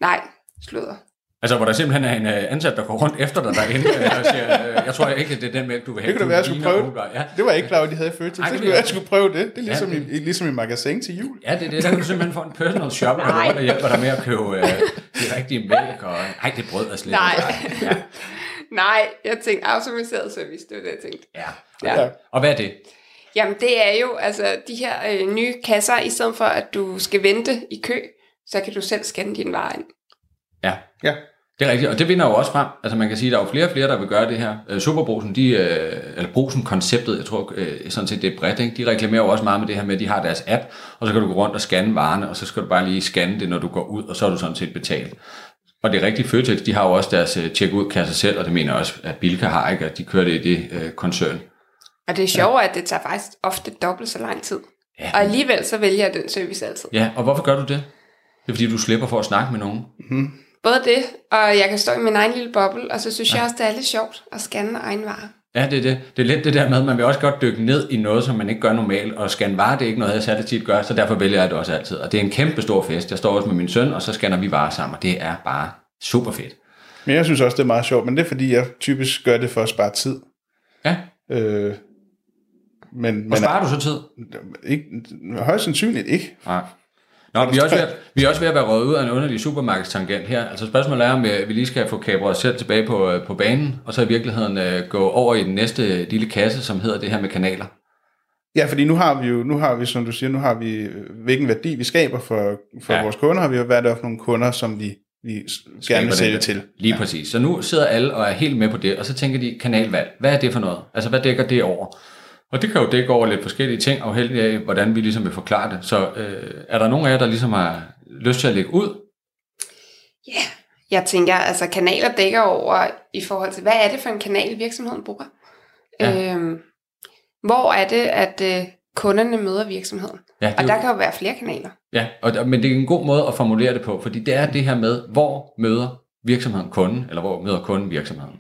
Nej, sludder. Altså, hvor der simpelthen er en uh, ansat, der går rundt efter dig derinde øh, og siger, uh, jeg tror ikke, det er den mælk, du vil have. Det kunne da være, jeg skulle prøve det. Ja. Det var jeg ikke klar, at de havde født til. Så skulle jeg skulle prøve det. Det er ligesom, ja, det... I, ligesom i magasin til jul. Ja, det er det. Der kan du simpelthen få en personal shopper, der rundt og hjælper dig med at købe uh, de rigtige mælk. Og, ej, det brød er slet Nej. Ja. Nej, jeg tænkte automatiseret service, det var det, jeg tænkte. Ja. ja. ja. Og hvad er det? Jamen, det er jo altså de her øh, nye kasser, i stedet for at du skal vente i kø, så kan du selv scanne din vare ind. Ja. Ja. Det er rigtigt, og det vinder jo også frem. Altså man kan sige, at der er jo flere og flere, der vil gøre det her. Øh, Superbrusen, de, øh, eller Brusen-konceptet, jeg tror øh, sådan set det er bredt, ikke? de reklamerer jo også meget med det her med, at de har deres app, og så kan du gå rundt og scanne varerne, og så skal du bare lige scanne det, når du går ud, og så er du sådan set betalt. Og det er rigtigt, Føtex, de har jo også deres check-ud-kasse selv, og det mener jeg også, at Bilka har, ikke? at de kører det i det øh, koncern. Og det er sjovt, ja. at det tager faktisk ofte dobbelt så lang tid. Ja. Og alligevel så vælger jeg den service altid. Ja, og hvorfor gør du det? Det er fordi, du slipper for at snakke med nogen. Mm-hmm. Både det, og jeg kan stå i min egen lille boble, og så synes ja. jeg også, det er lidt sjovt at scanne egen varer. Ja, det er det. Det er lidt det der med, at man vil også godt dykke ned i noget, som man ikke gør normalt, og scanne varer, det er ikke noget, jeg særligt tit gør, så derfor vælger jeg det også altid. Og det er en kæmpe stor fest. Jeg står også med min søn, og så scanner vi varer sammen, og det er bare super fedt. Men jeg synes også, det er meget sjovt, men det er fordi, jeg typisk gør det for at spare tid. Ja. Øh, men, og sparer du så tid? Ikke, højst sandsynligt ikke. Nej. Nå, vi er, også ved, vi er også ved at være røget ud af en underlig supermarkedstangent her. Altså spørgsmålet er, om vi lige skal få kabret os selv tilbage på, øh, på banen, og så i virkeligheden uh, gå over i den næste lille kasse, som hedder det her med kanaler. Ja, fordi nu har vi jo, nu har vi, som du siger, nu har vi, øh, hvilken værdi vi skaber for, for ja. vores kunder, har vi jo været for nogle kunder, som vi, vi gerne vil sælge til. Lige ja. præcis. Så nu sidder alle og er helt med på det, og så tænker de, kanalvalg, hvad er det for noget? Altså, hvad dækker det over? Og det kan jo dække over lidt forskellige ting, afhængig af, hvordan vi ligesom vil forklare det. Så øh, er der nogen af jer, der ligesom har lyst til at lægge ud? Ja, yeah. jeg tænker, altså kanaler dækker over i forhold til, hvad er det for en kanal, virksomheden bruger? Ja. Øhm, hvor er det, at øh, kunderne møder virksomheden? Ja, og der jo... kan jo være flere kanaler. Ja, og, men det er en god måde at formulere det på, fordi det er det her med, hvor møder virksomheden kunden, eller hvor møder kunden virksomheden.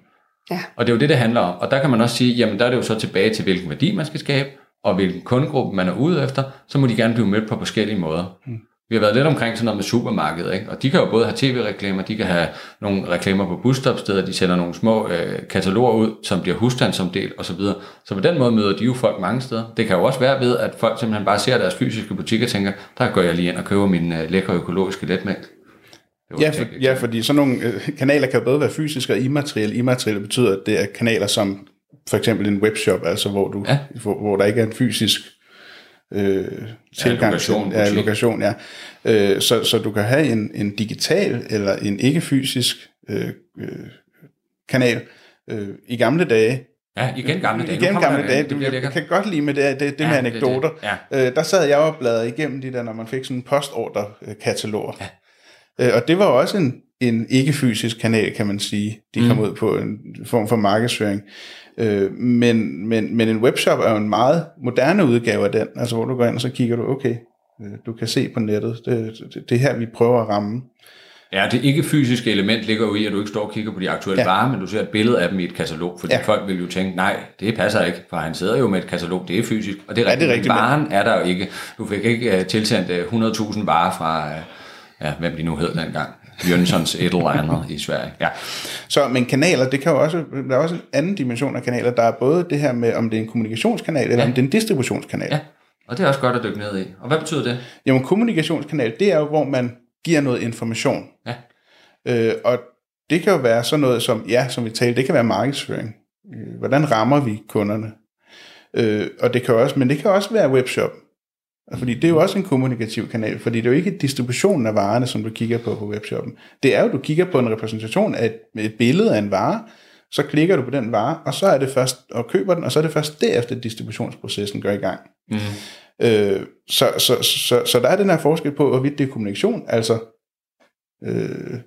Ja. Og det er jo det, det handler om. Og der kan man også sige, jamen der er det jo så tilbage til, hvilken værdi man skal skabe, og hvilken kundegruppe man er ude efter, så må de gerne blive mødt på forskellige måder. Mm. Vi har været lidt omkring sådan noget med supermarkedet, ikke? og de kan jo både have tv-reklamer, de kan have nogle reklamer på busstopsteder, de sender nogle små øh, kataloger ud, som bliver husstandsomdelt osv. Så, så på den måde møder de jo folk mange steder. Det kan jo også være ved, at folk simpelthen bare ser deres fysiske butikker og tænker, der går jeg lige ind og køber min øh, lækre økologiske letmælk. Ja, for, ja, fordi sådan nogle øh, kanaler kan både være fysiske og immaterielle. Immaterielle betyder, at det er kanaler som for eksempel en webshop, altså hvor, du, ja. hvor, hvor der ikke er en fysisk øh, tilgang ja, lokation, til ja, lokation. Ja. Øh, så, så du kan have en, en digital eller en ikke-fysisk øh, øh, kanal. Øh, I gamle dage, Ja, igen gamle dage. Igen gamle dage. Du, jeg kan godt lide med det, det, det ja, med anekdoter. Det, det. Ja. Øh, der sad jeg og bladrede igennem de der, når man fik sådan en postordre-kataloger. Ja. Øh, og det var også en, en ikke-fysisk kanal, kan man sige. De mm. kom ud på en form for markedsføring. Øh, men, men, men en webshop er jo en meget moderne udgave af den, altså hvor du går ind og så kigger du, okay, øh, du kan se på nettet, det, det, det er her, vi prøver at ramme. Ja, det ikke fysiske element ligger jo i, at du ikke står og kigger på de aktuelle ja. varer, men du ser et billede af dem i et katalog, fordi ja. folk vil jo tænke, nej, det passer ikke, for han sidder jo med et katalog, det er fysisk, og det er, ja, rigtigt, det er rigtigt, varen men... er der jo ikke. Du fik ikke uh, tilsendt uh, 100.000 varer fra, uh, ja, hvem de nu hed dengang. Jönssons et eller andet i Sverige. Ja. Så, men kanaler, det kan jo også, der er også en anden dimension af kanaler. Der er både det her med, om det er en kommunikationskanal, eller ja. om det er en distributionskanal. Ja, og det er også godt at dykke ned i. Og hvad betyder det? Jamen, kommunikationskanal, det er jo, hvor man giver noget information. Ja. Øh, og det kan jo være sådan noget som, ja, som vi talte, det kan være markedsføring. Øh, hvordan rammer vi kunderne? Øh, og det kan også, men det kan også være webshop. Fordi det er jo også en kommunikativ kanal, fordi det er jo ikke distributionen af varerne, som du kigger på på webshoppen. Det er jo, du kigger på en repræsentation af et, et billede af en vare, så klikker du på den vare, og så er det først, og køber den, og så er det først derefter, distributionsprocessen går i gang. Mm. Øh, så, så, så, så der er den her forskel på, hvorvidt det er kommunikation, altså øh,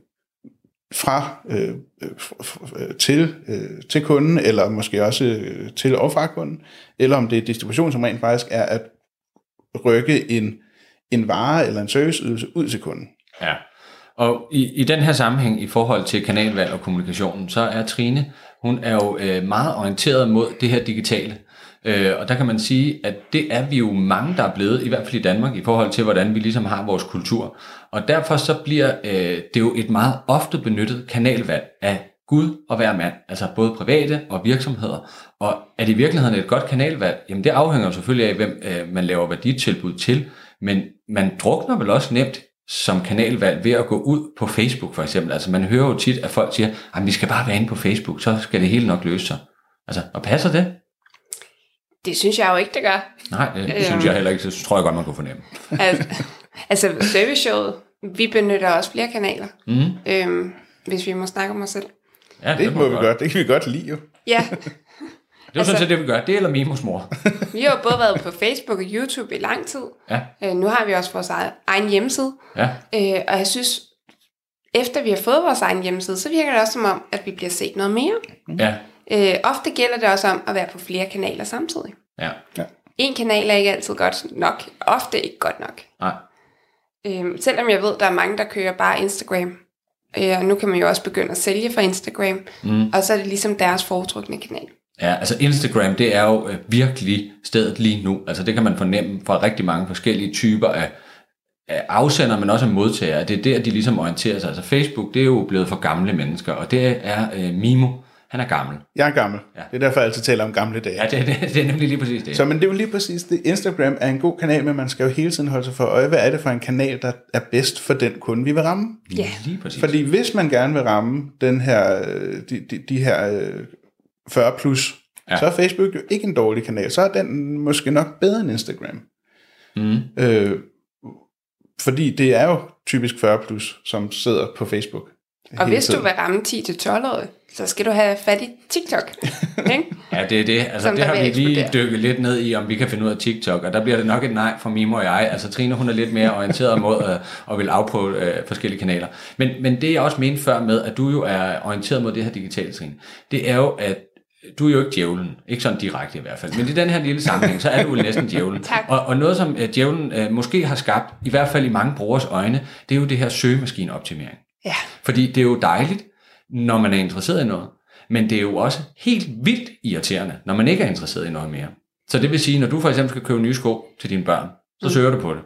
fra øh, øh, til, øh, til kunden, eller måske også øh, til og fra kunden, eller om det er distribution, som rent faktisk er at rykke en, en vare eller en serviceydelse ud til kunden. Ja, og i, i den her sammenhæng i forhold til kanalvalg og kommunikationen, så er Trine, hun er jo øh, meget orienteret mod det her digitale. Øh, og der kan man sige, at det er vi jo mange, der er blevet, i hvert fald i Danmark, i forhold til, hvordan vi ligesom har vores kultur. Og derfor så bliver øh, det jo et meget ofte benyttet kanalvalg af Gud og hver mand, altså både private og virksomheder. Og er det i virkeligheden et godt kanalvalg? Jamen det afhænger selvfølgelig af, hvem øh, man laver værditilbud til, men man drukner vel også nemt som kanalvalg ved at gå ud på Facebook for eksempel. Altså man hører jo tit, at folk siger, at vi skal bare være inde på Facebook, så skal det hele nok løse sig. Altså, og passer det? Det synes jeg jo ikke, det gør. Nej, det øhm, synes jeg heller ikke. Det tror jeg godt, man kunne fornemme. altså, altså service showet, vi benytter også flere kanaler, mm. øhm, hvis vi må snakke om os selv. Ja, det, det må vi godt. godt. Det kan vi godt lide jo. Ja. (laughs) Det er altså, sådan set det, vi gør. Det eller Mimos mor. (laughs) vi har både været på Facebook og YouTube i lang tid. Ja. Øh, nu har vi også vores egen hjemmeside. Ja. Øh, og jeg synes, efter vi har fået vores egen hjemmeside, så virker det også som om, at vi bliver set noget mere. Ja. Øh, ofte gælder det også om at være på flere kanaler samtidig. Ja. ja. En kanal er ikke altid godt nok. Ofte ikke godt nok. Nej. Øh, selvom jeg ved, der er mange, der kører bare Instagram. Øh, og nu kan man jo også begynde at sælge fra Instagram. Mm. Og så er det ligesom deres foretrukne kanal. Ja, altså Instagram, det er jo øh, virkelig stedet lige nu. Altså det kan man fornemme fra rigtig mange forskellige typer af, af afsender, men også af modtagere. Det er der, de ligesom orienterer sig. Altså Facebook, det er jo blevet for gamle mennesker, og det er øh, Mimo, han er gammel. Jeg er gammel. Ja. Det er derfor, jeg altid taler om gamle dage. Ja, det, det, det er nemlig lige præcis det. Så men det er jo lige præcis det. Instagram er en god kanal, men man skal jo hele tiden holde sig for øje, hvad er det for en kanal, der er bedst for den kunde, vi vil ramme. Ja, lige præcis. Fordi hvis man gerne vil ramme den her, de, de, de her 40 øh, plus, ja. så er Facebook jo ikke en dårlig kanal. Så er den måske nok bedre end Instagram. Mm. Øh, fordi det er jo typisk 40 plus, som sidder på Facebook. Og hvis tiden. du vil ramme 10-12-årige, så skal du have fat i TikTok. (laughs) Ikke? ja, det er det. Altså, det har vi lige dykket lidt ned i, om vi kan finde ud af TikTok, og der bliver det nok et nej fra Mimo og jeg. Altså Trine, hun er lidt mere orienteret mod at, øh, at vil afprøve uh, forskellige kanaler. Men, men det jeg også mente før med, at du jo er orienteret mod det her digitale trin, det er jo, at du er jo ikke djævlen, ikke sådan direkte i hvert fald, men i den her lille sammenhæng, så er du jo næsten djævlen. (laughs) og, og noget, som uh, djævlen uh, måske har skabt, i hvert fald i mange brugers øjne, det er jo det her søgemaskineoptimering. Ja. Fordi det er jo dejligt, når man er interesseret i noget, men det er jo også helt vildt irriterende, når man ikke er interesseret i noget mere. Så det vil sige, når du for eksempel skal købe nye sko til dine børn, så mm. søger du på det.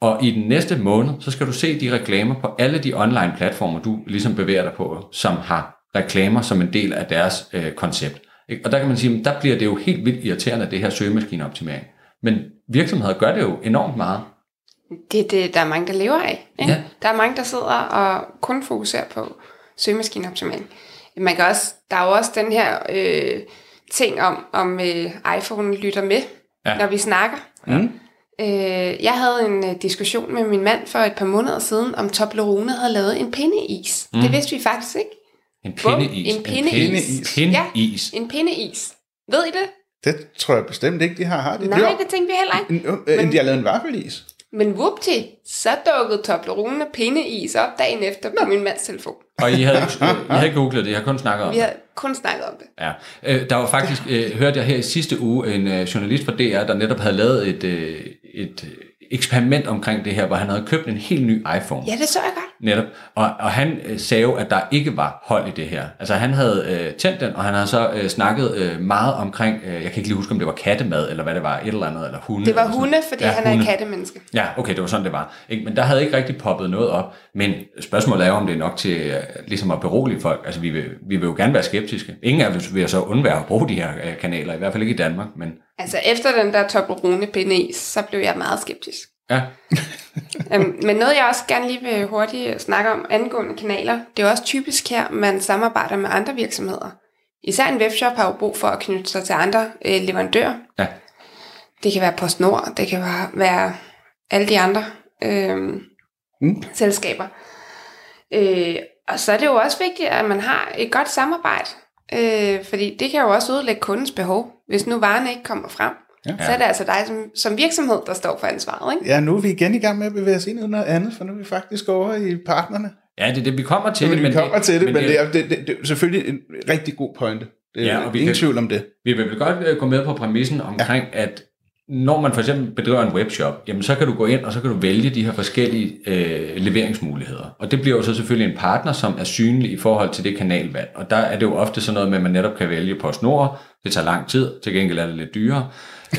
Og i den næste måned, så skal du se de reklamer på alle de online platformer, du ligesom bevæger dig på, som har reklamer som en del af deres øh, koncept. Og der kan man sige, der bliver det jo helt vildt irriterende, det her søgemaskineoptimering. Men virksomheder gør det jo enormt meget. Det det, der er mange, der lever af. Ikke? Ja. Der er mange, der sidder og kun fokuserer på søgemaskineoptimering. Man kan også, der er jo også den her øh, ting om, om øh, iPhone lytter med, ja. når vi snakker. Mm. Øh, jeg havde en øh, diskussion med min mand for et par måneder siden, om Toblerone havde lavet en pindeis. Mm. Det vidste vi faktisk ikke. En pindeis? En pindeis. En pindeis. Ja, en pindeis. Ved I det? Det tror jeg bestemt ikke, de har. har de? Nej, det, det tænkte vi heller ikke. En, øh, Men, de har lavet en vaffelis. Men whoopty, så dukkede Toblerone pindeis op dagen efter på min mands telefon. Og I havde, (laughs) I havde googlet det, I har kun snakket om det? Vi har kun snakket om det. Ja. Øh, der var faktisk, øh, hørte jeg her i sidste uge, en øh, journalist fra DR, der netop havde lavet et, øh, et eksperiment omkring det her, hvor han havde købt en helt ny iPhone. Ja, det så jeg godt. Netop. Og, og han øh, sagde jo, at der ikke var hold i det her. Altså han havde øh, tændt den, og han havde så øh, snakket øh, meget omkring, øh, jeg kan ikke lige huske, om det var kattemad, eller hvad det var, et eller andet, eller hunde. Det var hunde, fordi ja, han hunde. er kattemenneske. Ja, okay, det var sådan, det var. Ikke? Men der havde ikke rigtig poppet noget op. Men spørgsmålet er jo, om det er nok til øh, ligesom at berolige folk. Altså vi vil, vi vil jo gerne være skeptiske. Ingen af os vil så undvære at bruge de her øh, kanaler, i hvert fald ikke i Danmark. Men... Altså efter den der Toblerone PNE, så blev jeg meget skeptisk. Ja. (laughs) øhm, men noget, jeg også gerne lige vil hurtigt snakke om angående kanaler, det er også typisk her, man samarbejder med andre virksomheder. Især en webshop har jo brug for at knytte sig til andre øh, leverandører. Ja. Det kan være PostNord, det kan være, være alle de andre øh, Mm. selskaber. Øh, og så er det jo også vigtigt, at man har et godt samarbejde, øh, fordi det kan jo også udlægge kundens behov. Hvis nu varerne ikke kommer frem, Ja. så er det altså dig som, som virksomhed, der står for ansvaret. Ikke? Ja, nu er vi igen i gang med at bevæge os ind i noget andet, for nu er vi faktisk over i partnerne. Ja, det er det, vi kommer til. Så det, vi kommer til det, men det er, det, det, det er selvfølgelig en rigtig god pointe. Det er Ja, ja, og vi ingen kan- tvivl om det. Vi vil godt øh, gå med på præmissen omkring, ja. at når man for eksempel bedriver en webshop, jamen så kan du gå ind, og så kan du vælge de her forskellige øh, leveringsmuligheder. Og det bliver jo så selvfølgelig en partner, som er synlig i forhold til det kanalvalg. Og der er det jo ofte sådan noget med, at man netop kan vælge PostNord. Det tager lang tid, til gengæld er det lidt dyrere.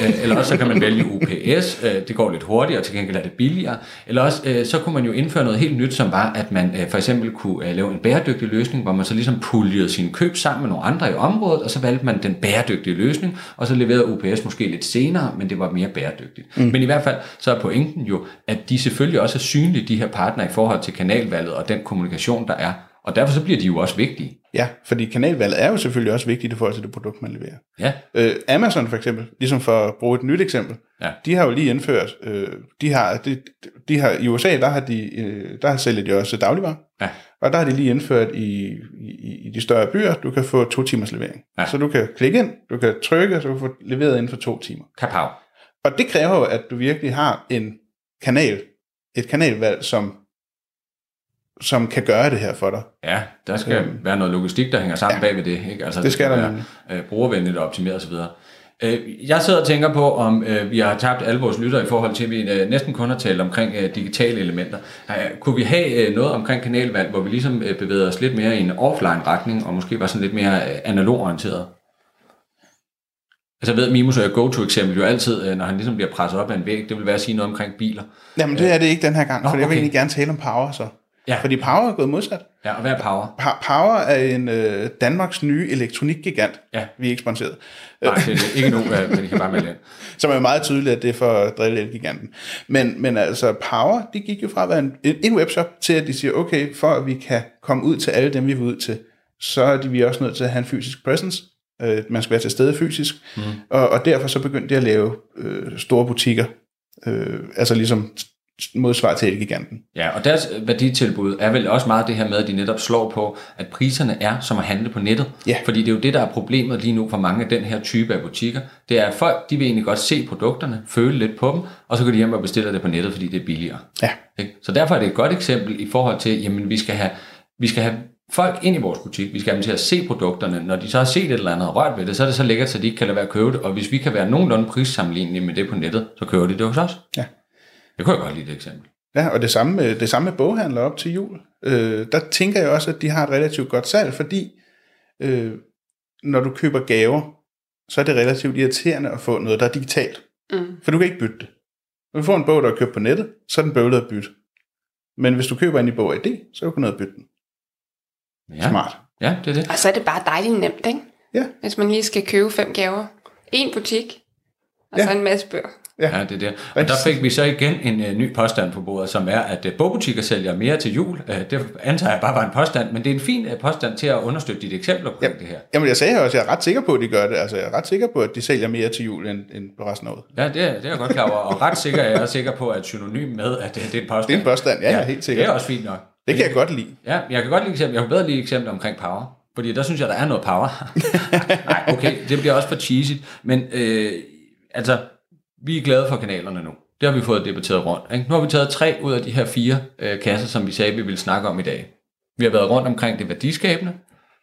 Øh, eller også så kan man vælge UPS, øh, det går lidt hurtigere, til gengæld er det billigere. Eller også øh, så kunne man jo indføre noget helt nyt, som var, at man for eksempel kunne lave en bæredygtig løsning, hvor man så ligesom puljede sine køb sammen med nogle andre i området, og så valgte man den bæredygtige løsning, og så leverede UPS måske lidt senere, men det var mere bæredygtigt. Mm. Men i hvert fald så er pointen jo, at de selvfølgelig også er synlige, de her partnere, i forhold til kanalvalget og den kommunikation, der er. Og derfor så bliver de jo også vigtige. Ja, fordi kanalvalget er jo selvfølgelig også vigtigt i forhold til det produkt, man leverer. Ja, Øh, Amazon for eksempel, ligesom for at bruge et nyt eksempel, Ja. de har jo lige indført, øh, de har, de, de har, i USA, der har de, øh, der sælger de også dagligvarer, Ja. og der har de lige indført i, i, i de større byer, du kan få to timers levering. Ja. Så du kan klikke ind, du kan trykke, og så kan du få leveret inden for to timer. kapav. Og det kræver jo, at du virkelig har en kanal, et kanalvalg, som, som kan gøre det her for dig. Ja, der skal Øhm. være noget logistik, der hænger sammen Ja. bag ved det. Ikke? Altså, Det skal der være øh, brugervenligt og optimeret osv. Øh, Jeg sidder og tænker på, om øh, vi har tabt alle vores lytter i forhold til, at vi øh, næsten kun har talt omkring øh, digitale elementer. Øh, Kunne vi have øh, noget omkring kanalvalg, hvor vi ligesom øh, bevægede os lidt mere i en offline-retning, og måske var sådan lidt mere øh, analog-orienteret? Altså jeg ved, Mimus er go-to-eksempel jo altid, øh, når han ligesom bliver presset op af en væg, det vil være at sige noget omkring biler. Jamen, det er det ikke den her gang, Nå, for jeg vil okay. egentlig gerne tale om Power så. Ja. Fordi Power er gået modsat. Ja, og hvad er power? Pa- Power er en øh, Danmarks nye elektronikgigant. Ja. Vi er ikke sponsoreret. Nej, det er ikke nu, men I kan bare melde ind. (laughs) Som er meget tydeligt, at det er for at drille elgiganten. Men, men altså, Power, de gik jo fra at være en, en webshop til, at de siger, okay, for at vi kan komme ud til alle dem, vi vil ud til, så er de, vi også nødt til at have en fysisk presence. Øh, man skal være til stede fysisk. Mm. Og, og derfor så begyndte de at lave øh, store butikker. Øh, altså ligesom modsvar til elgiganten. Ja, og deres værditilbud er vel også meget det her med, at de netop slår på, at priserne er som at handle på nettet. Ja. Fordi det er jo det, der er problemet lige nu for mange af den her type af butikker. Det er, at folk de vil egentlig godt se produkterne, føle lidt på dem, og så går de hjem og bestiller det på nettet, fordi det er billigere. Ja. Så derfor er det et godt eksempel i forhold til, jamen vi skal have, vi skal have folk ind i vores butik, vi skal have dem til at se produkterne. Når de så har set et eller andet og rørt ved det, så er det så lækkert, så de ikke kan lade være at købe det. Og hvis vi kan være nogenlunde prissammenlignelige med det på nettet, så køber de det hos os. Ja. Det kunne jeg godt lide det eksempel. Ja, og det samme med, det samme med boghandler op til jul. Øh, der tænker jeg også, at de har et relativt godt salg, fordi øh, når du køber gaver, så er det relativt irriterende at få noget, der er digitalt. Mm. For du kan ikke bytte det. Når du får en bog, der er købt på nettet, så er den bøvlet at bytte. Men hvis du køber en i bog ID, så kan du kunne bytte den. Ja. Smart. Ja, det er det. Og så er det bare dejligt nemt, ikke? Ja. Hvis man lige skal købe fem gaver. En butik, og Ja. så en masse bøger. Ja, det er det. Og der fik vi så igen en uh, ny påstand på bordet, som er, at uh, bogbutikker sælger mere til jul. Uh, det antager jeg bare var en påstand, men det er en fin uh, påstand til at understøtte dit eksempel på Ja. det her. Jamen jeg sagde også, at jeg er ret sikker på, at de gør det. Altså jeg er ret sikker på, at de sælger mere til jul end, end på resten af året. Ja, det er, det er jeg godt klar over. Og ret sikker er jeg sikker på, at synonym med, at det, det er en påstand. Det er en påstand, ja, ja helt Det sikkert. er også fint nok. Det kan jeg godt lide. Ja, jeg kan godt lide eksempel. Jeg kan bedre lide eksempel omkring power. Fordi der synes jeg, der er noget power. (laughs) Nej, okay, det bliver også for cheesy. Men øh, altså, vi er glade for kanalerne nu. Det har vi fået debatteret rundt. Ikke? Nu har vi taget tre ud af de her fire øh, kasser, som vi sagde, vi ville snakke om i dag. Vi har været rundt omkring det værdiskabende.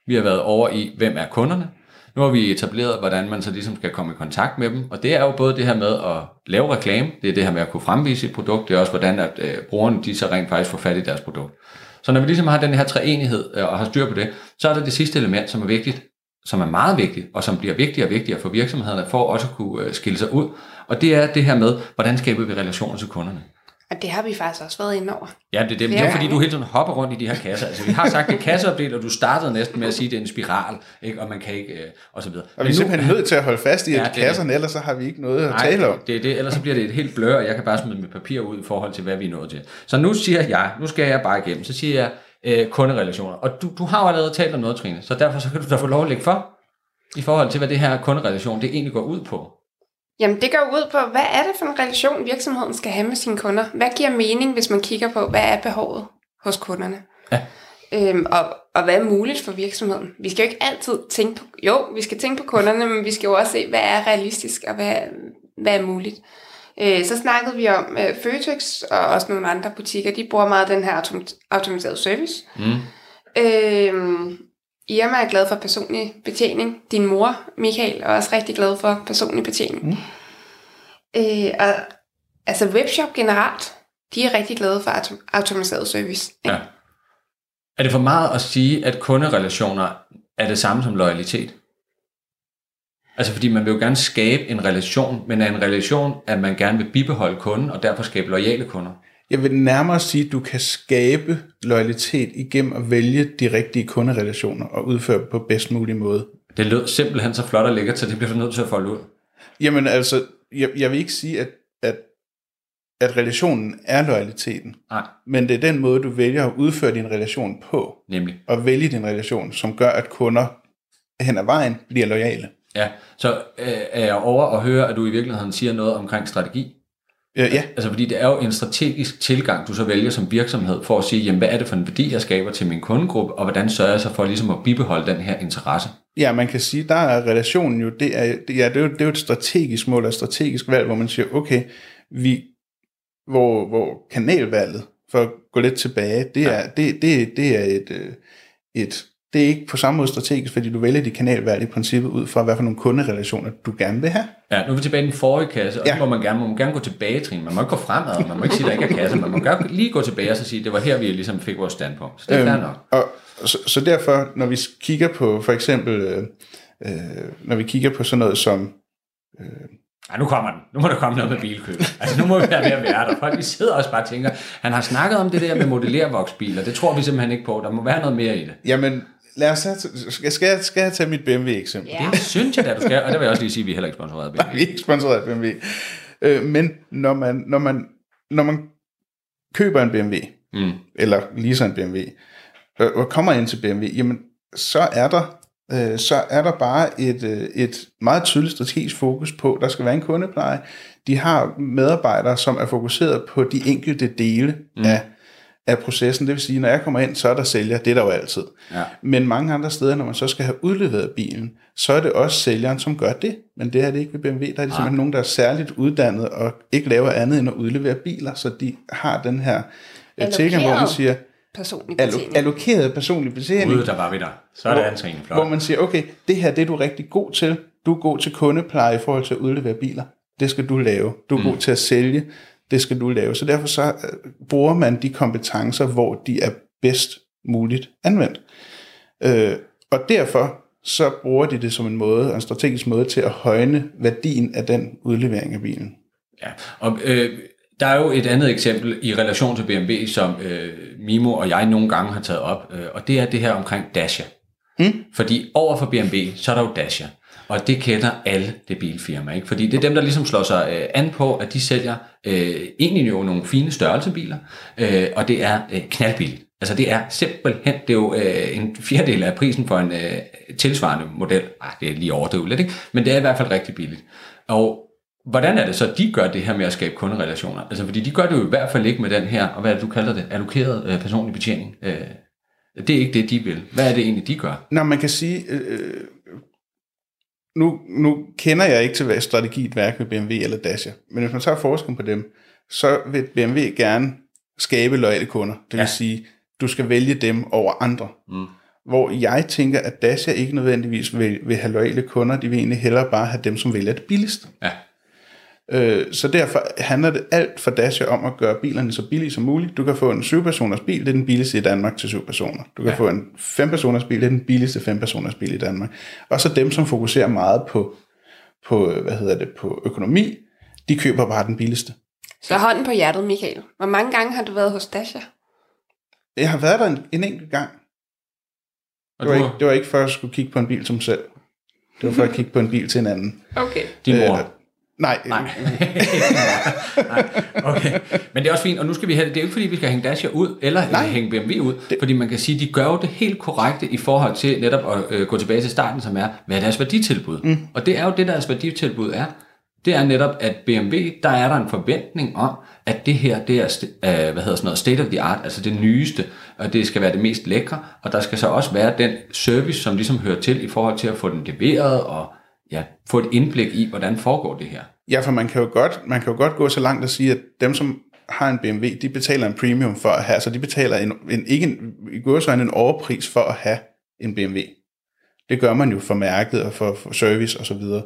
Vi har været over i, hvem er kunderne. Nu har vi etableret, hvordan man så ligesom skal komme i kontakt med dem. Og det er jo både det her med at lave reklame, det er det her med at kunne fremvise et produkt, det er også hvordan at øh, brugerne de så rent faktisk får fat i deres produkt. Så når vi ligesom har den her treenighed øh, og har styr på det, så er der det sidste element, som er vigtigt, som er meget vigtigt, og som bliver vigtigere og vigtigere for virksomhederne, for også at kunne øh, skille sig ud. Og det er det her med, hvordan skaber vi relationer til kunderne. Og det har vi faktisk også været inde over. Ja, det er det. Men det er fordi, du hele tiden hopper rundt i de her kasser. Altså, vi har sagt, det er kasseopdelt, og du startede næsten med at sige, at det er en spiral, ikke? og man kan ikke, øh, og så videre. Og vi er simpelthen nødt til at holde fast i, Ja, at det er kasserne, ellers så har vi ikke noget at Nej, tale om. det er det, ellers så bliver det et helt blør, og jeg kan bare smide mit papir ud i forhold til, hvad vi er nået til. Så nu siger jeg, nu skal jeg bare igennem, så siger jeg øh, kunderelationer. Og du, du har jo allerede talt om noget, Trine, så derfor så kan du da få lov at lægge for, i forhold til, hvad det her kunderelation, det egentlig går ud på. Jamen, det går ud på, hvad er det for en relation, virksomheden skal have med sine kunder? Hvad giver mening, hvis man kigger på, hvad er behovet hos kunderne? Ja. Øhm, og, og hvad er muligt for virksomheden? Vi skal jo ikke altid tænke på, jo, vi skal tænke på kunderne, men vi skal jo også se, hvad er realistisk, og hvad, hvad er muligt. Øh, så snakkede vi om øh, Føtex og også nogle andre butikker, de bruger meget den her autom- automatiserede service. Mm. Øh, Irma er glad for personlig betjening. Din mor, Michael, er også rigtig glad for personlig betjening. Mm. Øh, og altså webshop generelt, de er rigtig glade for autom- automatiseret service. Ja. Er det for meget at sige, at kunderelationer er det samme som loyalitet? Altså fordi man vil jo gerne skabe en relation, men er en relation, at man gerne vil bibeholde kunden, og derfor skabe loyale kunder. Jeg vil nærmere sige, at du kan skabe loyalitet igennem at vælge de rigtige kunderelationer og udføre dem på bedst mulig måde. Det lød simpelthen så flot og lækkert, så det bliver du nødt til at folde ud. Jamen altså, jeg, jeg vil ikke sige, at, at, at relationen er loyaliteten, Nej, men det er den måde, du vælger at udføre din relation på, nemlig. og vælge din relation, som gør, at kunder hen ad vejen bliver lojale. Ja, så øh, er jeg over at høre, at du i virkeligheden siger noget omkring strategi. Ja, ja. Altså fordi det er jo en strategisk tilgang, du så vælger som virksomhed for at sige, jamen hvad er det for en værdi, jeg skaber til min kundegruppe, og hvordan sørger jeg så for ligesom at bibeholde den her interesse? Ja, man kan sige, der er relationen jo, det er, det, ja, det, er jo, det er jo et strategisk mål og et strategisk valg, hvor man siger, okay, vi, hvor, hvor kanalvalget, for at gå lidt tilbage, det er, det, det, det er et, øh, et, det er ikke på samme måde strategisk, fordi du vælger dit kanalvalg i princippet ud fra, hvad for nogle kunderelationer du gerne vil have. Ja, nu er vi tilbage i den forrige kasse, og ja. Må man gerne, må man gerne gå tilbage, Trine. Man må ikke gå fremad, man må ikke sige, der ikke er kasse. Man må gerne lige gå tilbage og så sige, det var her, vi ligesom fik vores standpunkt. Så det er øhm, nok. Og så, så derfor, når vi kigger på for eksempel, øh, øh, når vi kigger på sådan noget som, Ja, nu kommer den. Nu må der komme noget med bilkøb. Altså, nu må vi være ved at være der. Folk de sidder også bare og tænker, han har snakket om det der med modellervoksbiler. Det tror vi simpelthen ikke på. Der må være noget mere i det. jamen, lad os have, skal, skal, jeg, skal jeg tage mit BMW-eksempel? Ja. Det synes jeg da, du skal. Og der vil jeg også lige sige, at vi er heller ikke sponsoreret af BMW. Vi er ikke sponsoreret af BMW. Øh, men når man, når, man, når man køber en BMW, Mm. eller leaser en BMW, og, og kommer ind til BMW, jamen, så er der øh, så er der bare et, øh, et meget tydeligt strategisk fokus på, der skal være en kundepleje. De har medarbejdere, som er fokuseret på de enkelte dele mm. af, af processen. Det vil sige, når jeg kommer ind, så er der sælger. Det er der jo altid. Ja. Men mange andre steder, når man så skal have udleveret bilen, så er det også sælgeren, som gør det. Men det er det ikke ved BMW. Der er det simpelthen nogen, der er særligt uddannet og ikke laver andet end at udlevere biler. Så de har den her øh, tilgang, hvor man siger, Personlig betjening. allokeret personlig betjening. Ude, der var vi der. Så er det Trine. hvor Flot. man siger, okay, det her det er du rigtig god til. Du er god til kundepleje i forhold til at udlevere biler. Det skal du lave. Du er mm. god til at sælge. Det skal du lave. Så derfor så øh, bruger man de kompetencer, hvor de er bedst muligt anvendt. Øh, og derfor så bruger de det som en måde, en strategisk måde til at højne værdien af den udlevering af bilen. Ja, og øh, der er jo et andet eksempel i relation til BMW, som øh, Mimo og jeg nogle gange har taget op, øh, og det er det her omkring Dacia. Mm. Fordi over for BMW, så er der jo Dacia. Og det kender alle det bilfirma, ikke? Fordi det er dem, der ligesom slår sig øh, an på, at de sælger øh, egentlig jo nogle fine størrelsebiler, øh, og det er øh, knaldbilligt. Altså det er simpelthen, det er jo øh, en fjerdedel af prisen for en øh, tilsvarende model. Ej, det er lige overdrivet lidt, ikke? Men det er i hvert fald rigtig billigt. Og hvordan er det så, de gør det her med at skabe kunderelationer? Altså fordi de gør det jo i hvert fald ikke med den her, og hvad er det, du kalder det, allokeret øh, personlig betjening. Øh, det er ikke det, de vil. Hvad er det egentlig, de gør? Nå, man kan sige, øh, øh nu, nu kender jeg ikke til, hvad strategiet værk med BMW eller Dacia, men hvis man tager forskellen på dem, så vil BMW gerne skabe loyale kunder. Det vil Ja. sige, du skal vælge dem over andre. Mm. Hvor jeg tænker, at Dacia ikke nødvendigvis vil, vil have loyale kunder, de vil egentlig hellere bare have dem, som vælger det billigste. Ja. Øh, så derfor handler det alt for Dacia om at gøre bilerne så billige som muligt. Du kan få en 7-personers bil, det er den billigste i Danmark til 7 personer. Du kan Ja. få en 5-personers bil, det er den billigste 5-personers bil i Danmark. Og så dem, som fokuserer meget på, på, hvad hedder det, på økonomi, de køber bare den billigste. Så hånden på hjertet, Michael. Hvor mange gange har du været hos Dasha? Jeg har været der en, en enkelt gang. Og Det var, du, ikke, det var ikke for at skulle kigge på en bil som selv. Det var for at kigge på en bil til en anden. Okay. din mor. Øh, nej, Nej. (laughs) Nej. Okay. Men det er også fint, og nu skal vi have det. Det er jo ikke fordi, vi skal hænge Dacia ud, eller Nej. Hænge BMW ud, det. fordi man kan sige, de gør jo det helt korrekte i forhold til netop at øh, gå tilbage til starten, som er, hvad er deres værditilbud? Mm. Og det er jo det, deres værditilbud er. det er netop, at BMW, der er der en forventning om, at det her, det er uh, hvad hedder sådan noget, state of the art, altså det nyeste, og det skal være det mest lækre, og der skal så også være den service, som ligesom hører til i forhold til at få den leveret, og ja, få et indblik i, hvordan foregår det her. Ja, for man kan jo godt, man kan jo godt gå så langt at sige, at dem, som har en BMW, de betaler en premium for at have, så de betaler en, en ikke en, i går så en overpris for at have en BMW. Det gør man jo for mærket og for, for service og så videre.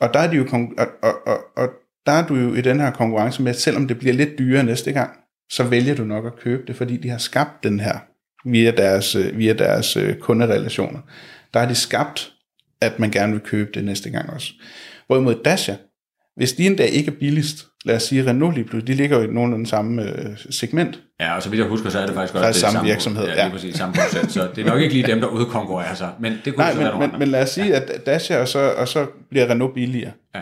Og der er de jo og, og, og, og der er du jo i den her konkurrence med, at selvom det bliver lidt dyrere næste gang, så vælger du nok at købe det, fordi de har skabt den her via deres, øh, via deres øh, kunderelationer. Der har de skabt, at man gerne vil købe det næste gang også. Hvorimod Dacia, hvis de en dag ikke er billigst, lad os sige Renault lige pludselig, de ligger jo i nogenlunde samme øh, segment. Ja, og så vidt jeg husker, så er det faktisk også det samme, samme virksomhed. Ja, lige præcis samme procent, så det er nok ikke lige dem, der udkonkurrerer sig, men det kunne Nej, men, men, men, men lad os sige, ja. at Dacia, og så, og så bliver Renault billigere. Ja.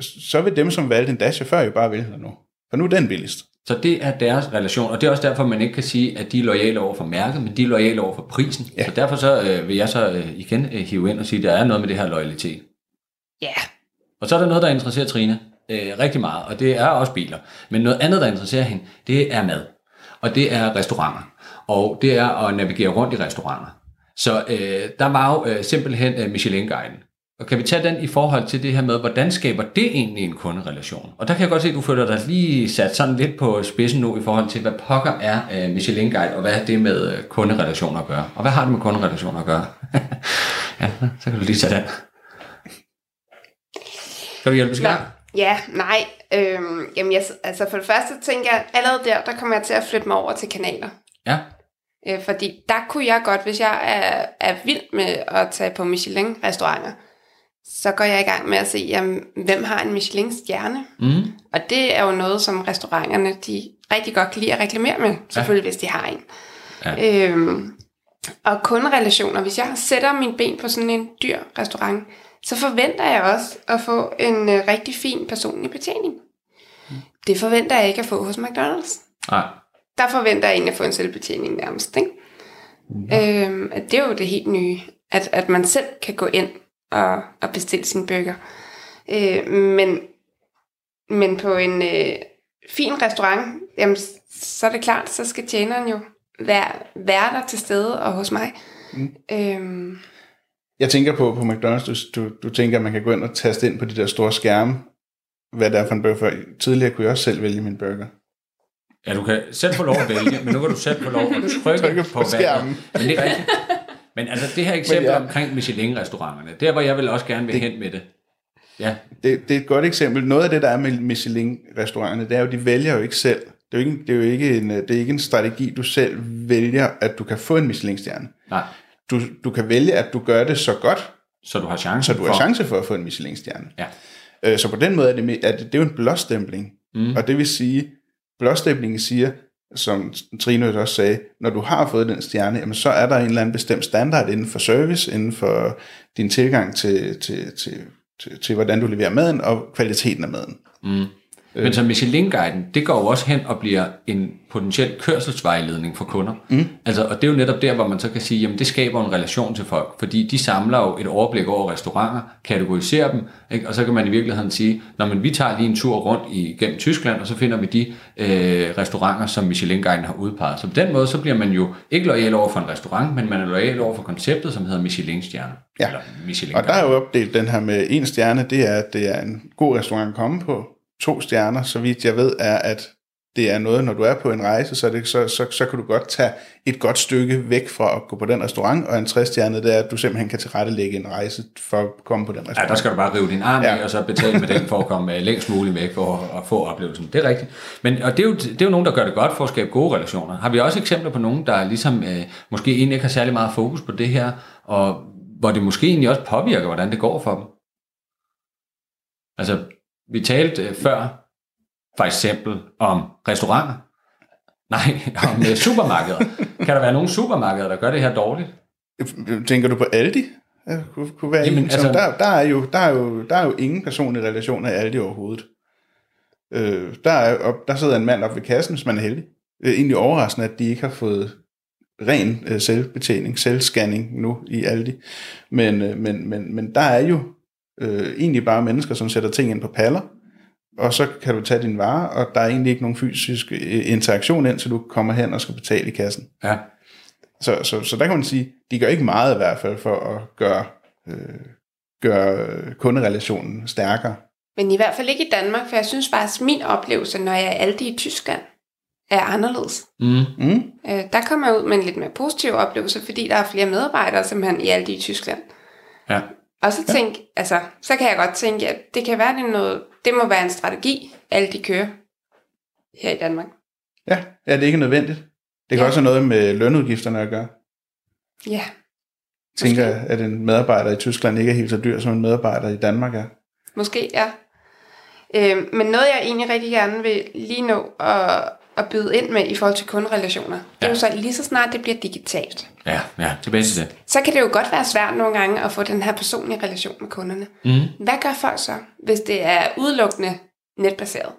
Så vil dem, som valgte en Dacia før, jo bare vælge Renault. For nu er den billigst. Så det er deres relation, og det er også derfor, man ikke kan sige, at de er lojale over for mærket, men de er lojale over for prisen. Ja. Så derfor så øh, vil jeg så øh, igen øh, hive ind og sige, at der er noget med det her loyalitet. Ja. Yeah. Og så er der noget, der interesserer Trine øh, rigtig meget, og det er også biler. Men noget andet, der interesserer hende, det er mad. Og det er restauranter. Og det er at navigere rundt i restauranter. Så øh, der var jo øh, simpelthen øh, Michelin-guiden. Og kan vi tage den i forhold til det her med, hvordan skaber det egentlig en kunderelation? Og der kan jeg godt se, at du føler dig lige sat sådan lidt på spidsen nu i forhold til, hvad pokker er øh, Michelin-guide, og hvad er det med øh, kunderelationer at gøre? Og hvad har det med kunderelationer at gøre? (laughs) ja, så kan du lige tage den. Kan du hjælpe mig? Ja, nej. Øhm, jamen, jeg, altså for det første tænker jeg, allerede der, der kommer jeg til at flytte mig over til kanaler. Ja. Øh, fordi der kunne jeg godt, hvis jeg er, er vild med at tage på Michelin-restauranter, så går jeg i gang med at se, jamen, hvem har en Michelin-stjerne? Mm. Og det er jo noget, som restauranterne de rigtig godt kan lide at reklamere med, selvfølgelig ja. hvis de har en. Ja. Øhm, og kunderelationer, hvis jeg sætter min ben på sådan en dyr restaurant, så forventer jeg også at få en øh, rigtig fin personlig betjening. Mm. Det forventer jeg ikke at få hos McDonald's. Nej. Der forventer jeg egentlig at få en selvbetjening nærmest. Ikke? Ja. Øhm, det er jo det helt nye, at, at man selv kan gå ind og, og bestille sin burger. Øh, men, men på en øh, fin restaurant, jamen, så er det klart, så skal tjeneren jo være, være der til stede og hos mig. Mm. Øhm, jeg tænker på, på McDonald's, du, du, du tænker, at man kan gå ind og taste ind på de der store skærme, hvad det er for en burger. Tidligere kunne jeg også selv vælge min burger. Ja, du kan selv få lov at vælge, men nu kan du selv få lov at trykke, trykke på, på skærmen. Men det er rigtigt. Men altså det her eksempel ja. omkring Michelin-restauranterne, der hvor jeg vil også gerne vil det, hen med det. Ja. Det, det er et godt eksempel. Noget af det, der er med Michelin-restauranterne, det er jo, de vælger jo ikke selv. Det er jo ikke, det er jo ikke, en, det er ikke en strategi, du selv vælger, at du kan få en Michelin-stjerne. Nej du, du kan vælge, at du gør det så godt, så du har chance, så du har chance for at få en Michelin-stjerne. Ja. Øh, så på den måde er det, er det, det er jo en blåstempling. Mm. Og det vil sige, blåstemplingen siger, som Trine også sagde, når du har fået den stjerne, jamen så er der en eller anden bestemt standard inden for service, inden for din tilgang til, til, til, til, til hvordan du leverer maden og kvaliteten af maden. Mm. Øh. Men så Michelin-guiden, det går jo også hen og bliver en potentiel kørselsvejledning for kunder. Mm. Altså, og det er jo netop der, hvor man så kan sige, jamen det skaber en relation til folk, fordi de samler jo et overblik over restauranter, kategoriserer dem, ikke? og så kan man i virkeligheden sige, når man vi tager lige en tur rundt igennem Tyskland, og så finder vi de øh, restauranter, som Michelin-guiden har udpeget. Så på den måde, så bliver man jo ikke lojal over for en restaurant, men man er lojal over for konceptet, som hedder Michelin-stjerne. Ja, Michelin og der er jo opdelt den her med en stjerne, det er, at det er en god restaurant at komme på, to stjerner, så vidt jeg ved, er, at det er noget, når du er på en rejse, så, det, så, så, så kan du godt tage et godt stykke væk fra at gå på den restaurant, og en træstjerne, det er, at du simpelthen kan tilrettelægge en rejse for at komme på den restaurant. Ja, der skal du bare rive din arm ja. af, og så betale med den for at komme øh, længst muligt væk for at få oplevelsen. Det er rigtigt. Men, og det er, jo, det er jo nogen, der gør det godt for at skabe gode relationer. Har vi også eksempler på nogen, der ligesom øh, måske egentlig ikke har særlig meget fokus på det her, og hvor det måske egentlig også påvirker, hvordan det går for dem? Altså, vi talte øh, før, for eksempel, om restauranter. Nej, (laughs) om øh, supermarkeder. kan der være nogle supermarkeder, der gør det her dårligt? Tænker du på Aldi? Kunne, kunne være Jamen, altså, der, der, er jo, der, er jo, der er jo ingen personlige relationer i Aldi overhovedet. Øh, der, er, op, der sidder en mand op ved kassen, hvis man er heldig. Det er egentlig overraskende, at de ikke har fået ren øh, selvbetjening, selvscanning nu i Aldi. Men, øh, men, men, men der er jo øh, egentlig bare mennesker, som sætter ting ind på paller, og så kan du tage din vare, og der er egentlig ikke nogen fysisk øh, interaktion ind, så du kommer hen og skal betale i kassen. Ja. Så, så, så der kan man sige, de gør ikke meget i hvert fald for at gøre, øh, gøre kunderelationen stærkere. Men i hvert fald ikke i Danmark, for jeg synes faktisk, at min oplevelse, når jeg er Aldi i Tyskland, er anderledes. Mm. Mm? Øh, der kommer jeg ud med en lidt mere positiv oplevelse, fordi der er flere medarbejdere simpelthen i Aldi i Tyskland. Ja. Og så, tænk, altså, så kan jeg godt tænke, at det kan være, det, noget, det må være en strategi, Aldi kører her i Danmark. Ja, ja, det er ikke nødvendigt. Det kan Ja. også have noget med lønudgifterne at gøre. Ja, tænker, at en medarbejder i Tyskland ikke er helt så dyr, som en medarbejder i Danmark er. måske, ja. Øh, men noget, jeg egentlig rigtig gerne vil lige nå at, at byde ind med i forhold til kunderelationer, det er Ja. jo så lige så snart det bliver digitalt. Ja, ja, tilbage til det. Så kan det jo godt være svært nogle gange at få den her personlige relation med kunderne. Mm. Hvad gør folk så, hvis det er udelukkende netbaseret?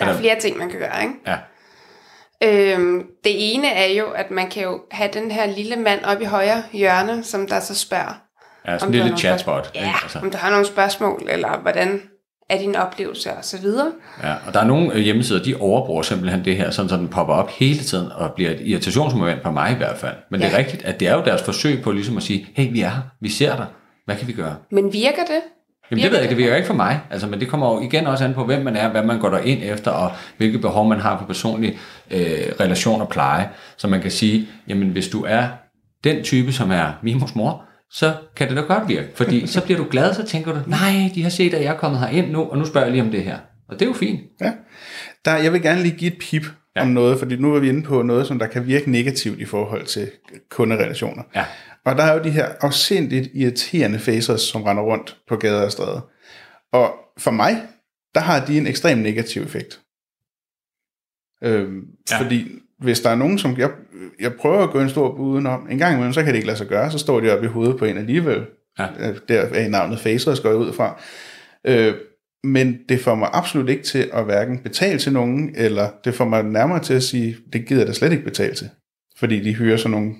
Der er flere ting, man kan gøre, ikke? Ja. Øhm, det ene er jo, at man kan jo have den her lille mand oppe i højre hjørne, som der så spørger, Ja, sådan en lille chatspot. ja? Altså, om du har nogle spørgsmål, eller hvordan din oplevelse, og så videre. ja, og der er nogle øh, hjemmesider, de overbruger simpelthen det her, sådan så den popper op hele tiden og bliver et irritationsmoment på mig i hvert fald. Men ja. det er rigtigt, at det er jo deres forsøg på ligesom at sige, hey, vi er her, vi ser dig, hvad kan vi gøre? Men virker det? Jamen det ved jeg ikke, det virker ikke for mig, altså, men det kommer jo igen også an på, hvem man er, hvad man går ind efter, og hvilke behov man har for personlig øh, relation og pleje. Så man kan sige, jamen hvis du er den type, som er Mimos mor, så kan det da godt virke, fordi så bliver du glad, så tænker du, nej, de har set, at jeg er kommet herind nu, og nu spørger jeg lige om det her. Og det er jo fint. Ja. Der, jeg vil gerne lige give et pip Ja. om noget, fordi nu er vi inde på noget, som der kan virke negativt i forhold til kunderelationer. Ja. Og der er jo de her afsindigt irriterende faces, som render rundt på gader og stræder. Og for mig, der har de en ekstrem negativ effekt. Øhm, ja. Fordi hvis der er nogen, som... Jeg, jeg prøver at gå en stor udenom. En gang imellem, så kan det ikke lade sig gøre. Så står de oppe i hovedet på en alligevel. Ja. Øh, Der er navnet Facers går jeg ud fra. Øh, men det får mig absolut ikke til at hverken betale til nogen, eller det får mig nærmere til at sige, det gider jeg da slet ikke betale til. Fordi de hyrer sådan nogle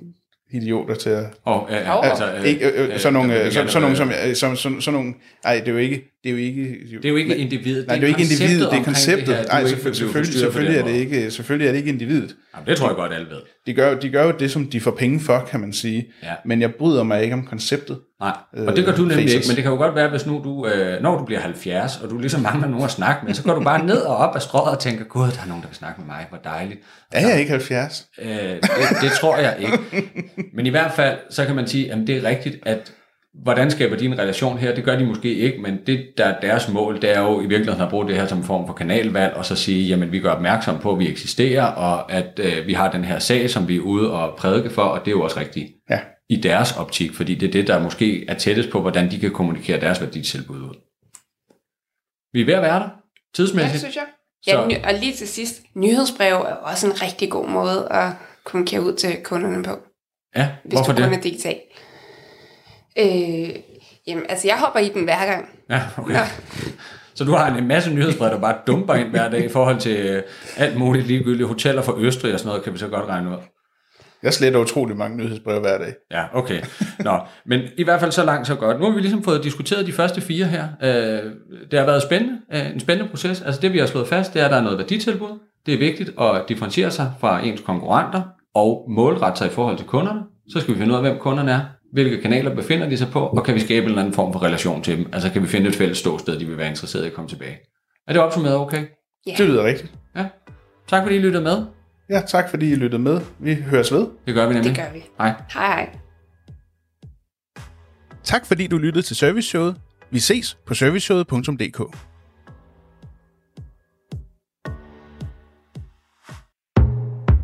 idioter til at... Og, øh, Jo. altså, øh, ikke, øh, øh, sådan nogle, øh, øh, sådan, nogle, som, øh, øh, som, sådan, sådan nogle, ej, det er jo ikke, det er jo ikke, Det er jo ikke individet. nej, det er jo ikke individet, det er konceptet. Nej, Nej, selvfølgelig, selvfølgelig, selvfølgelig, er det ikke, selvfølgelig er det ikke individet. Jamen, det tror jeg godt, alle ved. De gør, de gør jo det, som de får penge for, kan man sige. Ja. Men jeg bryder mig ikke om konceptet. Nej, og det gør du Øh, nemlig faces. ikke, men det kan jo godt være, hvis nu du, øh, når du bliver 70, og du ligesom mangler nogen at snakke med, så går du bare ned og op af strået og tænker, gud, der er nogen, der vil snakke med mig, hvor dejligt. Er jeg ikke 70? Øh, det, det tror jeg ikke. (laughs) Men i hvert fald, så kan man sige, at det er rigtigt, at hvordan skaber de en relation her? Det gør de måske ikke, men det, der er deres mål, det er jo i virkeligheden at bruge det her som en form for kanalvalg, og så sige, jamen vi gør opmærksom på, at vi eksisterer, og at øh, vi har den her sag, som vi er ude og prædike for, og det er jo også rigtigt Ja. i deres optik, fordi det er det, der måske er tættest på, hvordan de kan kommunikere deres værditilbud ud. Vi er ved at være der, Ja, tidsmæssigt. synes jeg. Ja, ny- og lige til sidst, nyhedsbrev er også en rigtig god måde at kommunikere ud til kunderne på, Ja, hvis hvorfor du kun det? er digital. Øh, jamen, altså jeg hopper i den hver gang. Ja, okay. Nå. Så du har en masse nyhedsbrev, der bare dumper ind hver dag i forhold til øh, alt muligt ligegyldigt. Hoteller fra Østrig og sådan noget, kan vi så godt regne ud. Jeg sletter utrolig mange nyhedsbreve hver dag. Ja, okay. Nå, men i hvert fald så langt, så godt. Nu har vi ligesom fået diskuteret de første fire her. Øh, det har været spændende, øh, en spændende proces. Altså det, vi har slået fast, det er, at der er noget værditilbud. Det er vigtigt at differentiere sig fra ens konkurrenter og målrette sig i forhold til kunderne. Så skal vi finde ud af, hvem kunderne er, hvilke kanaler befinder de sig på, og kan vi skabe en eller anden form for relation til dem. Altså kan vi finde et fælles ståsted, de vil være interesseret i at komme tilbage. Er det opsummeret okay? Ja. Det lyder rigtigt. Ja. Tak fordi I lyttede med. Ja, tak fordi I lyttede med. Vi høres ved. Det gør vi nemlig. Det gør vi. Hej. Hej hej. Tak fordi du lyttede til Serviceshowet. Vi ses på serviceshowet.dk.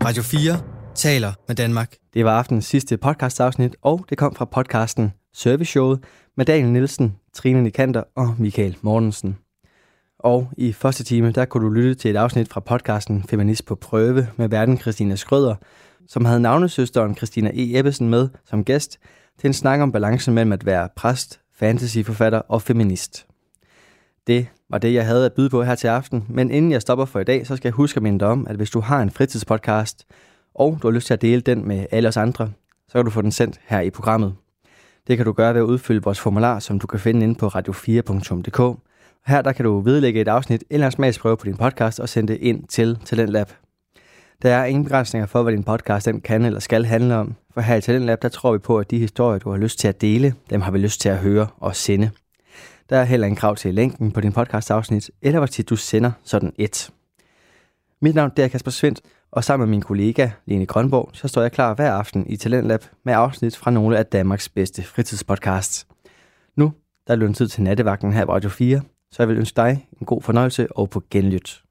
Radio 4 taler med Danmark. Det var aftenens sidste podcastafsnit, og det kom fra podcasten Service Showet med Daniel Nielsen, Trine Nikander og Michael Mortensen. Og i første time, der kunne du lytte til et afsnit fra podcasten Feminist på prøve med verden Christina Skrøder, som havde navnesøsteren Christina E. Ebbesen med som gæst til en snak om balancen mellem at være præst, fantasyforfatter og feminist. Det var det, jeg havde at byde på her til aften, men inden jeg stopper for i dag, så skal jeg huske at minde dig om, at hvis du har en fritidspodcast, og du har lyst til at dele den med alle os andre, så kan du få den sendt her i programmet. Det kan du gøre ved at udfylde vores formular, som du kan finde inde på radio4.dk. Her der kan du vedlægge et afsnit eller en smagsprøve på din podcast og sende det ind til Talentlab. Der er ingen begrænsninger for, hvad din podcast den kan eller skal handle om, for her i Talentlab der tror vi på, at de historier, du har lyst til at dele, dem har vi lyst til at høre og sende. Der er heller en krav til længden på din podcast-afsnit, eller hvor tit du sender sådan et. Mit navn det er Kasper Svendt, og sammen med min kollega Lene Grønborg, så står jeg klar hver aften i Talentlab med afsnit fra nogle af Danmarks bedste fritidspodcasts. Nu der er det tid til nattevagten her på Radio 4, så jeg vil ønske dig en god fornøjelse og på genlyt.